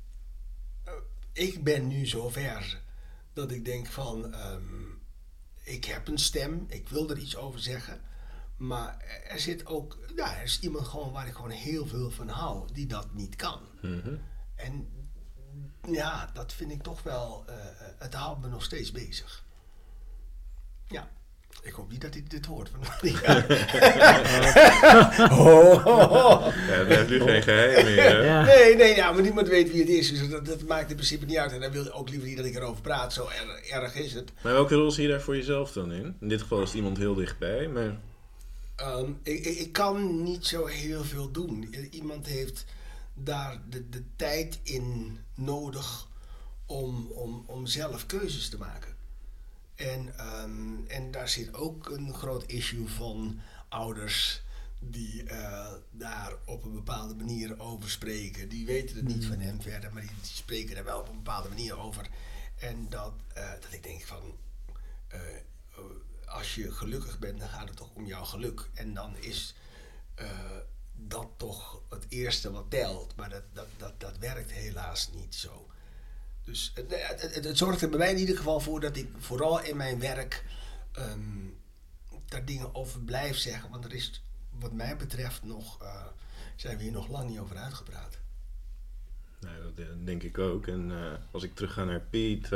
uh, ik ben nu zover dat ik denk van. ik heb een stem, ik wil er iets over zeggen. Maar er zit ook, ja, er is iemand gewoon waar ik gewoon heel veel van hou, die dat niet kan. Mm -hmm. En ja, dat vind ik toch wel, uh, het houdt me nog steeds bezig. Ja. Ik hoop niet dat hij dit hoort. Van oh, oh. Ja, dat heeft nu geen geheim meer. Ja. Nee, nee, ja, maar niemand weet wie het is. Dus dat, dat, maakt in principe niet uit. En dan wil ook liever niet dat ik erover praat. Zo erg, erg is het. Maar welke rol zie je daar voor jezelf dan in? In dit geval is het iemand heel dichtbij, maar... Um, ik, ik, kan niet zo heel veel doen. Iemand heeft daar de, de tijd in nodig om, om, om zelf keuzes te maken. En, um, en daar zit ook een groot issue van ouders die uh, daar op een bepaalde manier over spreken. Die weten het niet van hem verder, maar die, die spreken er wel op een bepaalde manier over. En dat, uh, dat ik denk van, uh, als je gelukkig bent, dan gaat het toch om jouw geluk. En dan is dat toch het eerste wat telt. Maar dat, dat, dat, dat werkt helaas niet zo. Dus het, het, zorgt er bij mij in ieder geval voor dat ik vooral in mijn werk um, daar dingen over blijf zeggen. Want er is, wat mij betreft, nog, uh, zijn we hier nog lang niet over uitgepraat. Nou, dat denk ik ook. En uh, als ik terug ga naar Piet.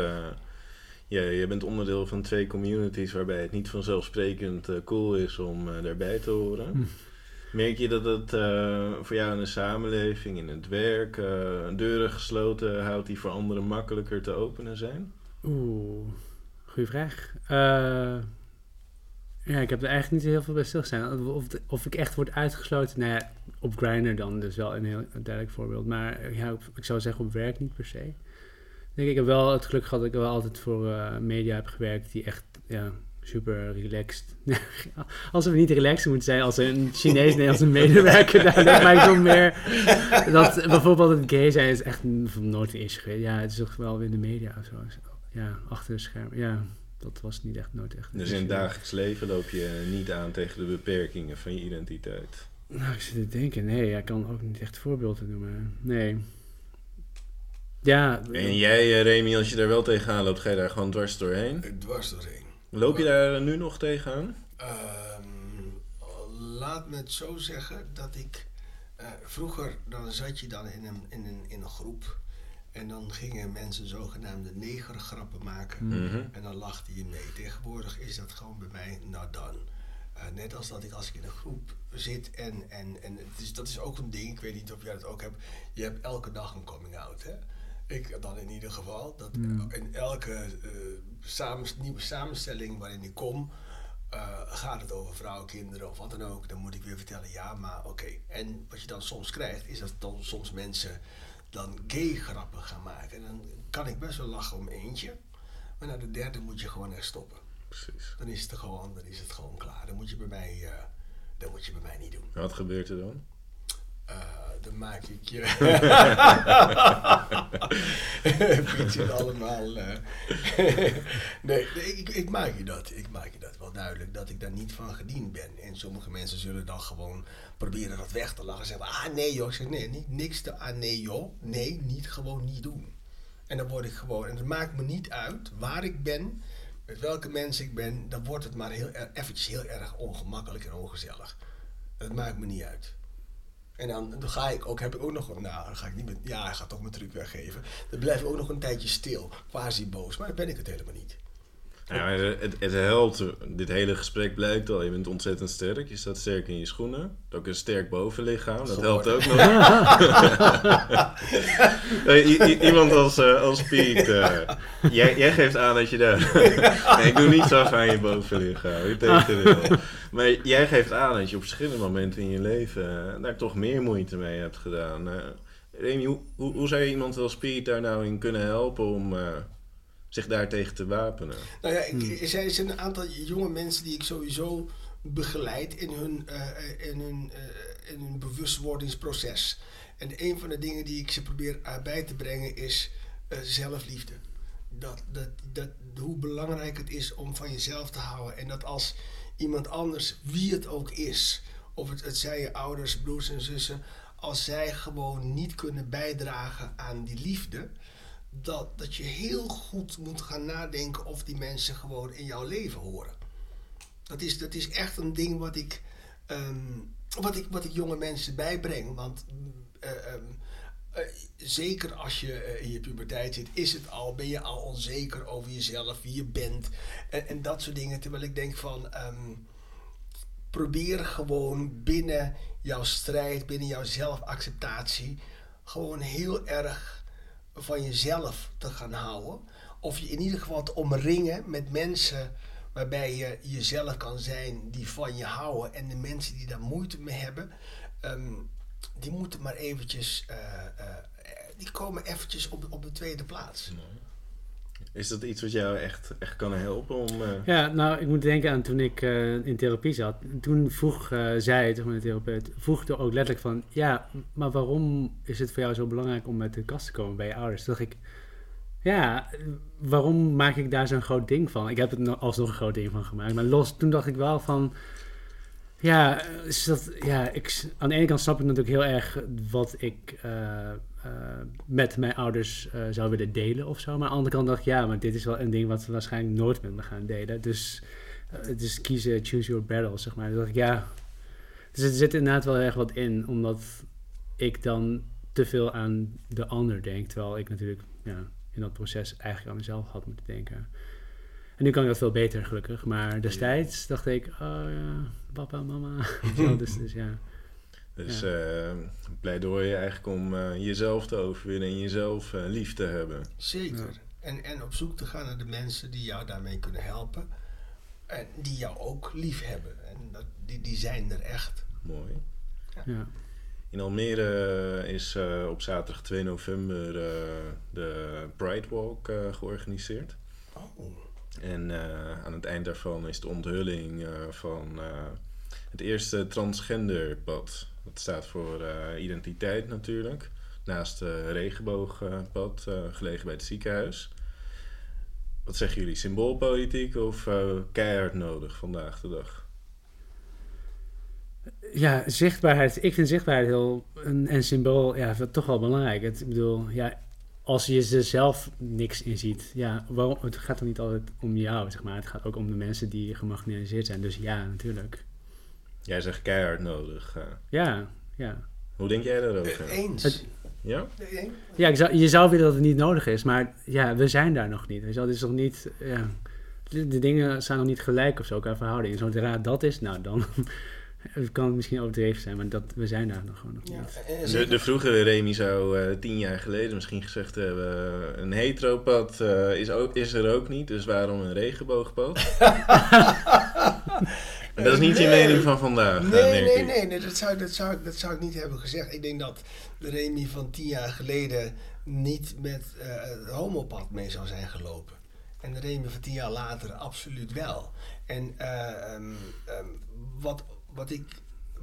Ja, je bent onderdeel van twee communities waarbij het niet vanzelfsprekend cool is om daarbij te horen. Hm. Merk je dat het uh, voor jou in de samenleving, in het werk, deuren gesloten houdt die voor anderen makkelijker te openen zijn? Oeh, goede vraag. Ja, ik heb er eigenlijk niet heel veel bij stilgestaan. Of, of ik echt word uitgesloten, nou ja, op Grindr dan dus wel een heel duidelijk voorbeeld. Maar ja, ik zou zeggen op werk niet per se. Ik denk, ik heb wel het geluk gehad dat ik wel altijd voor media heb gewerkt die echt ja, super relaxed. als we niet relaxed moeten zijn als een Chinees Nederlandse medewerker, dan lijkt mij zo meer dat bijvoorbeeld het gay zijn is echt nooit een issue geweest. Ja, het is toch wel weer in de media of zo. Ja, achter de scherm. Ja, dat was niet echt nooit echt. Dus in het dagelijks leven loop je niet aan tegen de beperkingen van je identiteit? Nou, ik zit te denken, nee, ik kan ook niet echt voorbeelden noemen. Nee. Ja. En jij, eh, Remy, als je daar wel tegenaan loopt, ga je daar gewoon dwars doorheen? Dwars doorheen. Loop je daar nu nog tegenaan? Um, laat me het zo zeggen dat ik. Uh, vroeger dan zat je dan in een, in, een, in een groep. En dan gingen mensen zogenaamde negergrappen maken. Mhm. En dan lachte je mee. Tegenwoordig is dat gewoon bij mij nou dan. Uh, net als dat ik als ik in een groep zit en, en, en het is, dat is ook een ding, ik weet niet of jij dat ook hebt. Je hebt elke dag een coming out. Hè? Ik dan in ieder geval. Dat Mm. in elke uh, samen, nieuwe samenstelling waarin ik kom, uh, gaat het over vrouwen, kinderen of wat dan ook. Dan moet ik weer vertellen, ja, maar oké. En wat je dan soms krijgt, is dat dan soms mensen dan gay grappen gaan maken. En dan kan ik best wel lachen om eentje. Maar na de derde moet je gewoon echt stoppen. Precies. Dan is het, gewoon, dan is het gewoon klaar. Dan moet je bij mij, uh, dat moet je bij mij niet doen. Wat gebeurt er dan? Uh, dan maak ik je. Je het allemaal. Uh... nee, ik, ik, maak je dat. Ik maak je dat wel duidelijk dat ik daar niet van gediend ben. En sommige mensen zullen dan gewoon proberen dat weg te lachen. Zeggen: Ah nee, joh. Ik zeg: Nee, niet, niks te. Ah nee, joh. Nee, niet gewoon niet doen. En dan word ik gewoon. En het maakt me niet uit waar ik ben, met welke mensen ik ben. Dan wordt het maar heel, eventjes heel erg ongemakkelijk en ongezellig. Het maakt me niet uit. En dan, dan ga ik ook, heb ik ook nog, nou, dan ga ik niet met, ja, hij gaat toch mijn truc weggeven. Dan blijf ik ook nog een tijdje stil, quasi boos, maar dan ben ik het helemaal niet. Ja, het, het helpt, dit hele gesprek blijkt al, je bent ontzettend sterk, je staat sterk in je schoenen, ook een sterk bovenlichaam, dat helpt ook nog. iemand als, uh, als Piet, uh, jij, jij, geeft aan dat je daar, nee, ik doe niets af aan je bovenlichaam, ik tegendeel. Maar jij geeft aan dat je op verschillende momenten in je leven uh, daar toch meer moeite mee hebt gedaan. Remy, hoe, hoe, zou je iemand als Piet daar nou in kunnen helpen om zich daartegen te wapenen? Nou ja, ik, er zijn een aantal jonge mensen die ik sowieso begeleid in hun, in hun, in hun bewustwordingsproces. En een van de dingen die ik ze probeer bij te brengen is zelfliefde. Dat, dat, dat, hoe belangrijk het is om van jezelf te houden. En dat als iemand anders, wie het ook is, of het, het zijn je ouders, broers en zussen, als zij gewoon niet kunnen bijdragen aan die liefde, dat, dat je heel goed moet gaan nadenken of die mensen gewoon in jouw leven horen. Dat is, dat is echt een ding wat ik, um, wat ik, wat ik jonge mensen bijbreng. Want uh, um, uh, zeker als je uh, in je puberteit zit, is het al, ben je al onzeker over jezelf, wie je bent en, dat soort dingen. Terwijl ik denk van, um, probeer gewoon binnen jouw strijd, binnen jouw zelfacceptatie, gewoon heel erg van jezelf te gaan houden. Of je in ieder geval te omringen met mensen waarbij je jezelf kan zijn die van je houden. En de mensen die daar moeite mee hebben, um, die moeten maar eventjes, uh, uh, die komen eventjes op, op de tweede plaats. Is dat iets wat jou echt, echt kan helpen om... Uh... Ja, nou, ik moet denken aan toen ik uh, in therapie zat. Toen vroeg uh, zij, toch de therapeut, vroeg er ook letterlijk van... Ja, maar waarom is het voor jou zo belangrijk om uit de kast te komen bij je ouders? Toen dacht ik, ja, waarom maak ik daar zo'n groot ding van? Ik heb het alsnog een groot ding van gemaakt. Maar los, toen dacht ik wel van... Ja, is dat, ja ik, aan de ene kant snap ik natuurlijk heel erg wat ik met mijn ouders uh, zou willen delen of zo. Maar aan de andere kant dacht ik, ja, maar dit is wel een ding wat ze waarschijnlijk nooit met me gaan delen. Dus, dus kiezen, choose your battles, zeg maar. Dus dacht ik, ja. Dus er zit inderdaad wel erg wat in, omdat ik dan te veel aan de ander denk. Terwijl ik natuurlijk ja, in dat proces eigenlijk aan mezelf had moeten denken. En nu kan ik dat veel beter, gelukkig. Maar destijds dacht ik, oh ja, papa, mama. dus, dus ja. Dus Ja. eh pleidooi eigenlijk om eh, jezelf te overwinnen en jezelf eh, lief te hebben. Zeker. Ja. En, en op zoek te gaan naar de mensen die jou daarmee kunnen helpen. En die jou ook lief hebben. En dat, die, die zijn er echt. Mooi. Ja. In Almere is eh, op zaterdag 2 november eh, de Pride Walk eh, georganiseerd. Oh. En eh, aan het eind daarvan is de onthulling eh, van eh, het eerste transgenderpad. Dat staat voor eh, identiteit natuurlijk. Naast het regenboogpad, eh, gelegen bij het ziekenhuis. Wat zeggen jullie, symboolpolitiek of eh, keihard nodig vandaag de dag? Ja, zichtbaarheid. Ik vind zichtbaarheid heel een, en symbool ja, toch wel belangrijk. Ik bedoel, ja, als je er zelf niks in ziet, ja, waarom, het gaat toch niet altijd om jou, zeg maar. Het gaat ook om de mensen die gemarginaliseerd zijn. Dus ja, natuurlijk. Jij zegt keihard nodig. eh. Ja, ja. hoe denk jij daarover? Eh, Eens. Het- Ja? Nee, Ja, ik zou, je zou willen dat het niet nodig is, maar ja, we zijn daar nog niet. Wel, Het is nog niet, ja, de, de dingen zijn nog niet gelijk of zo qua verhouding. En zodra dat is, nou dan het kan het misschien overdreven zijn, maar dat, we zijn daar nog gewoon nog Ja, niet. en De, de vroegere Remy zou eh, tien jaar geleden misschien gezegd hebben... een heteropad eh, is, ook, is er ook niet, dus waarom een regenboogpad? En dat is niet je Nee. mening van vandaag, eh, Nee, nee, nee dat, zou, dat, zou, dat zou ik niet hebben gezegd. Ik denk dat de Remy van tien jaar geleden niet met eh, het homopad mee zou zijn gelopen. En de Remy van tien jaar later absoluut wel. En eh, ehm, ehm, wat, wat ik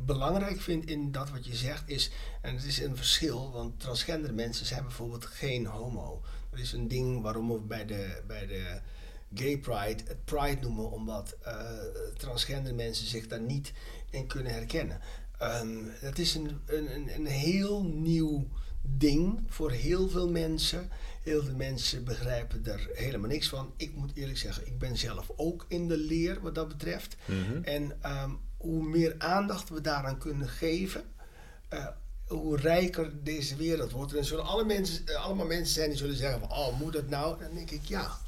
belangrijk vind in dat wat je zegt is, en het is een verschil, want transgender mensen zijn bijvoorbeeld geen homo. Dat is een ding waarom we bij de, bij de gay pride het pride noemen, omdat eh, transgender mensen zich daar niet in kunnen herkennen. Ehm, het is een, een, een, heel nieuw ding voor heel veel mensen. Heel veel mensen begrijpen er helemaal niks van. Ik moet eerlijk zeggen, ik ben zelf ook in de leer wat dat betreft. Mhm. En ehm, hoe meer aandacht we daaraan kunnen geven, eh, hoe rijker deze wereld wordt. En zullen alle mensen, eh, allemaal mensen zijn die zullen zeggen van, oh, moet dat nou? Dan denk ik, ja,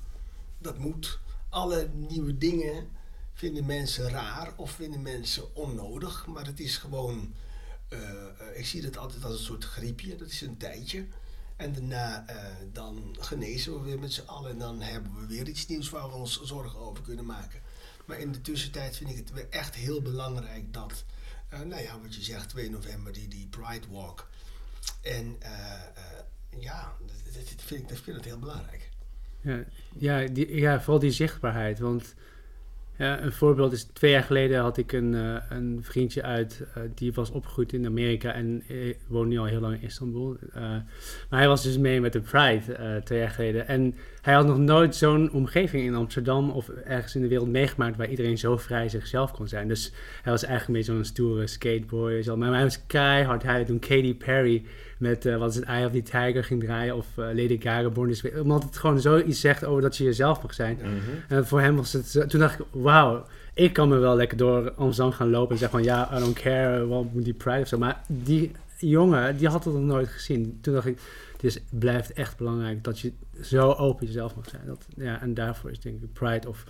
dat moet. Alle nieuwe dingen vinden mensen raar of vinden mensen onnodig. Maar het is gewoon, eh, eh, ik zie het altijd als een soort griepje. Dat is een tijdje. En daarna eh, dan genezen we weer met z'n allen. En dan hebben we weer iets nieuws waar we ons zorgen over kunnen maken. Maar in de tussentijd vind ik het echt heel belangrijk dat, nou ja, wat je zegt, 2 november, die, die Pride Walk. En ja, dat, dat, dat vind ik, dat vind ik heel belangrijk. Ja, ja, ja, vooral die zichtbaarheid. Want ja, een voorbeeld is, twee jaar geleden had ik een, eh, een vriendje uit, eh, die was opgegroeid in Amerika en eh, woont nu al heel lang in Istanbul. Maar hij was dus mee met de Pride twee jaar geleden. En hij had nog nooit zo'n omgeving in Amsterdam of ergens in de wereld meegemaakt waar iedereen zo vrij zichzelf kon zijn. Dus hij was eigenlijk beetje zo'n stoere skateboy. Maar hij was keihard. Hij toen Katy Perry met, eh, wat is het, Eye of the Tiger ging draaien. Of eh, Lady Gaga, Born This Way. Omdat het gewoon zoiets zegt over dat je jezelf mag zijn. Mhm. En voor hem was het, toen dacht ik, wauw, ik kan me wel lekker door Amsterdam gaan lopen en zeggen van ja, I don't care, wat moet die pride of zo. Maar die jongen, die had het nog nooit gezien. Toen dacht ik, het is, blijft echt belangrijk dat je zo open jezelf mag zijn. Dat, ja, en daarvoor is denk ik pride of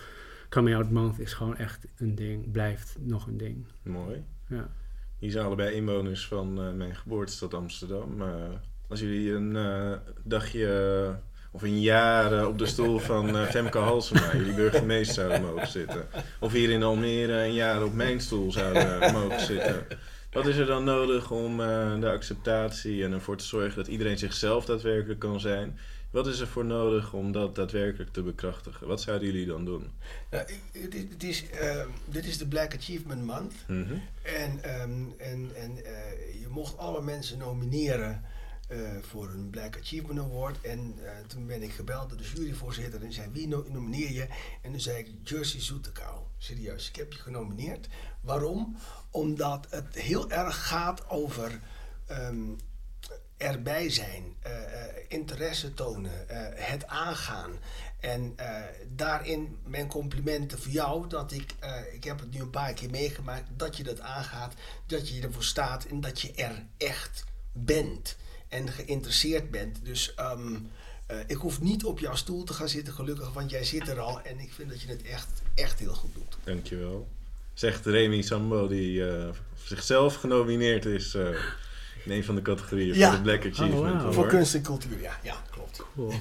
coming out month is gewoon echt een ding, blijft nog een ding. Mooi. Ja. Hier zijn allebei inwoners van eh, mijn geboortestad Amsterdam. Eh, als jullie een eh, dagje of een jaar op de stoel van Femke Halsema, jullie burgemeester, zouden mogen zitten. Of hier in Almere een jaar op mijn stoel zouden mogen zitten. Wat is er dan nodig om de acceptatie en ervoor te zorgen dat iedereen zichzelf daadwerkelijk kan zijn? Wat is er voor nodig om dat daadwerkelijk te bekrachtigen? Wat zouden jullie dan doen? Nou, het is, het is, eh, dit is de Black Achievement Month. Mhm. En, ehm, en, en eh, je mocht alle mensen nomineren eh, voor een Black Achievement Award. En eh, toen ben ik gebeld door de juryvoorzitter en zei, wie no- nomineer je? En toen zei ik, Jersey Zoetekau. Serieus, ik heb je genomineerd. Waarom? Omdat het heel erg gaat over ehm, erbij zijn, eh, eh, interesse tonen, eh, het aangaan. En daarin mijn complimenten voor jou, dat ik, ik heb het nu een paar keer meegemaakt, dat je dat aangaat, dat je ervoor staat en dat je er echt bent en geïnteresseerd bent. Dus ehm, eh, ik hoef niet op jouw stoel te gaan zitten, gelukkig, want jij zit er al en ik vind dat je het echt, echt heel goed doet. Dankjewel. zegt Remy Sambo, die zichzelf genomineerd is in een van de categorieën ja. voor de Black Achievement Oh, wow. Voor kunst en cultuur, ja. Ja, klopt. Cool.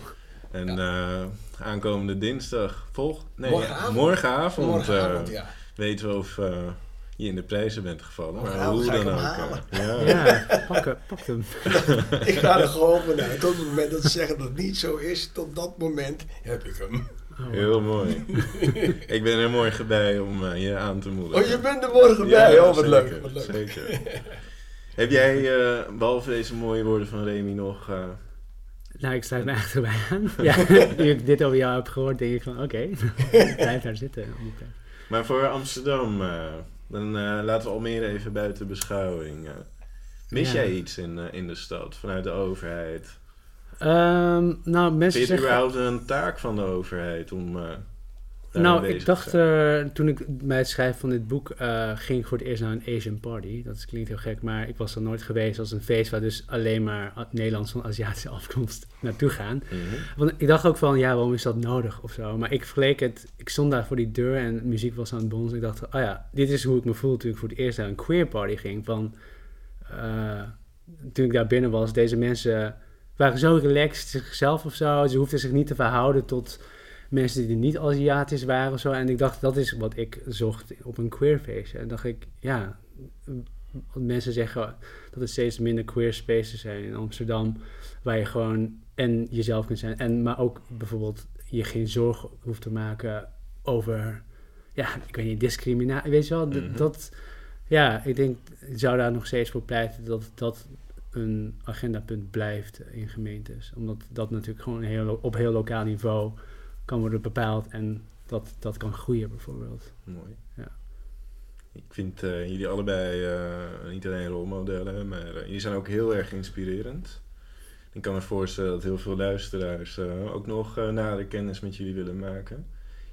En uh, aankomende dinsdag, volg, nee, morgenavond, morgenavond, morgenavond ja. weten we of je in de prijzen bent gevallen. Maar hoe ga ik dan hem ook. halen. ja. Ja, pak, pak hem. ik ga er gewoon vanuit. Tot het moment dat ze zeggen dat het niet zo is, tot dat moment heb ik hem. Oh, Heel mooi. ik ben er morgen bij om uh, je aan te moedigen. Oh, je bent er morgen bij. Ja, oh, wat zeker, leuk. Wat leuk. Zeker. Heb jij, uh, behalve deze mooie woorden van Remy, nog... Uh... Nou, ik sluit me echt erbij aan. Ja, nu ik dit over jou heb gehoord, denk ik van oké, okay, blijf daar zitten. Maar voor Amsterdam, uh, dan laten we Almere even buiten beschouwing. mis ja. jij iets in, in de stad, vanuit de overheid? Um, nou, mensen Vind je het überhaupt een taak van de overheid om... Uh, nou, ik dacht uh, toen ik bij het schrijven van dit boek uh, ging ik voor het eerst naar een Asian party. Dat klinkt heel gek, maar ik was er nooit geweest als een feest waar dus alleen maar Nederlands van Aziatische afkomst naartoe gaan. Mm -hmm. Want ik dacht ook van, ja, waarom is dat nodig of zo? Maar ik vergeleek het, ik stond daar voor die deur en muziek was aan het bonzen. Ik dacht, oh ja, dit is hoe ik me voelde toen ik voor het eerst naar een queer party ging. Van, uh, toen ik daar binnen was, deze mensen waren zo relaxed zichzelf of zo. Ze hoefden zich niet te verhouden tot mensen die niet Aziatisch waren of zo. En ik dacht, dat is wat ik zocht op een queer feestje. En dacht ik, ja, mensen zeggen dat er steeds minder queer spaces zijn in Amsterdam, waar je gewoon en jezelf kunt zijn. En, maar ook bijvoorbeeld je geen zorgen hoeft te maken over, ja, ik weet niet, discriminatie. Weet je wel, Mhm. dat, dat, ja, ik denk, ik zou daar nog steeds voor pleiten dat dat een agendapunt blijft in gemeentes. Omdat dat natuurlijk gewoon heel, op heel lokaal niveau kan worden bepaald en dat, dat kan groeien bijvoorbeeld. Mooi. Ja. Ik vind uh, jullie allebei uh, niet alleen rolmodellen, maar uh, jullie zijn ook heel erg inspirerend. Ik kan me voorstellen dat heel veel luisteraars ook nog nader kennis met jullie willen maken.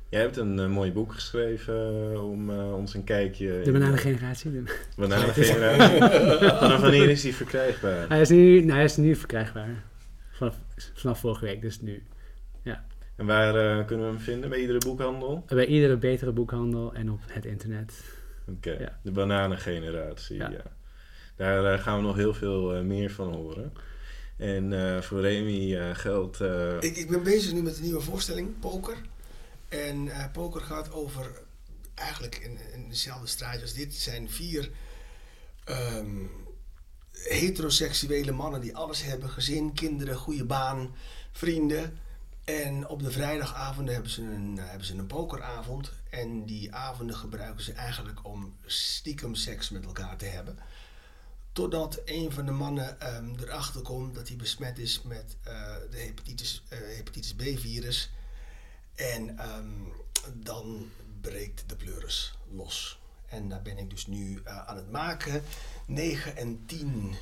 Jij hebt een mooi boek geschreven om ons een kijkje... De bananengeneratie. De bananengeneratie. Vanaf wanneer is die verkrijgbaar? Hij is nu, nou, hij is nu verkrijgbaar. Vanaf, vanaf vorige week, dus nu. Ja. En waar uh, kunnen we hem vinden? Bij iedere boekhandel? Bij iedere betere boekhandel en op het internet. Oké, okay. ja. de bananengeneratie. Ja. Ja. Daar uh, gaan we nog heel veel uh, meer van horen. En voor Remy geldt. Ik, ik ben bezig nu met een nieuwe voorstelling, Poker. En Poker gaat over eigenlijk in, in dezelfde straatje als dit. Het zijn vier um, heteroseksuele mannen die alles hebben: gezin, kinderen, goede baan, vrienden. En op de vrijdagavonden hebben ze, een, hebben ze een pokeravond. En die avonden gebruiken ze eigenlijk om stiekem seks met elkaar te hebben. Totdat een van de mannen um, erachter komt dat hij besmet is met uh, de hepatitis, uh, hepatitis B-virus. En um, dan breekt de pleuris los. En daar ben ik dus nu aan het maken. 9 en 10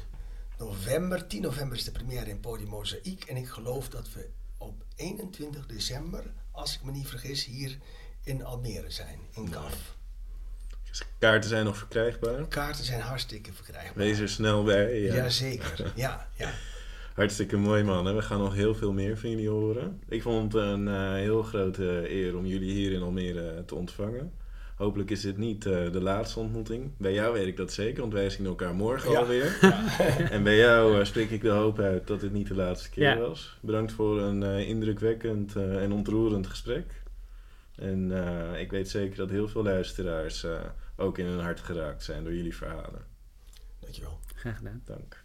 november. 10 november is de première in Podium Mozaïek. En ik geloof dat we op 21 december, als ik me niet vergis, hier in Almere zijn, in KAF. Dus kaarten zijn nog verkrijgbaar? Kaarten zijn hartstikke verkrijgbaar. Wees er snel bij. Ja. Jazeker, ja, ja. Hartstikke mooi man. En we gaan nog heel veel meer van jullie horen. Ik vond het een uh, heel grote eer om jullie hier in Almere te ontvangen. Hopelijk is dit niet uh, de laatste ontmoeting. Bij jou weet ik dat zeker, want wij zien elkaar morgen Ja. alweer. en bij jou uh, spreek ik de hoop uit dat dit niet de laatste keer Ja. was. Bedankt voor een uh, indrukwekkend uh, en ontroerend gesprek. En uh, ik weet zeker dat heel veel luisteraars uh, ook in hun hart geraakt zijn door jullie verhalen. Dankjewel. Graag gedaan. Dank.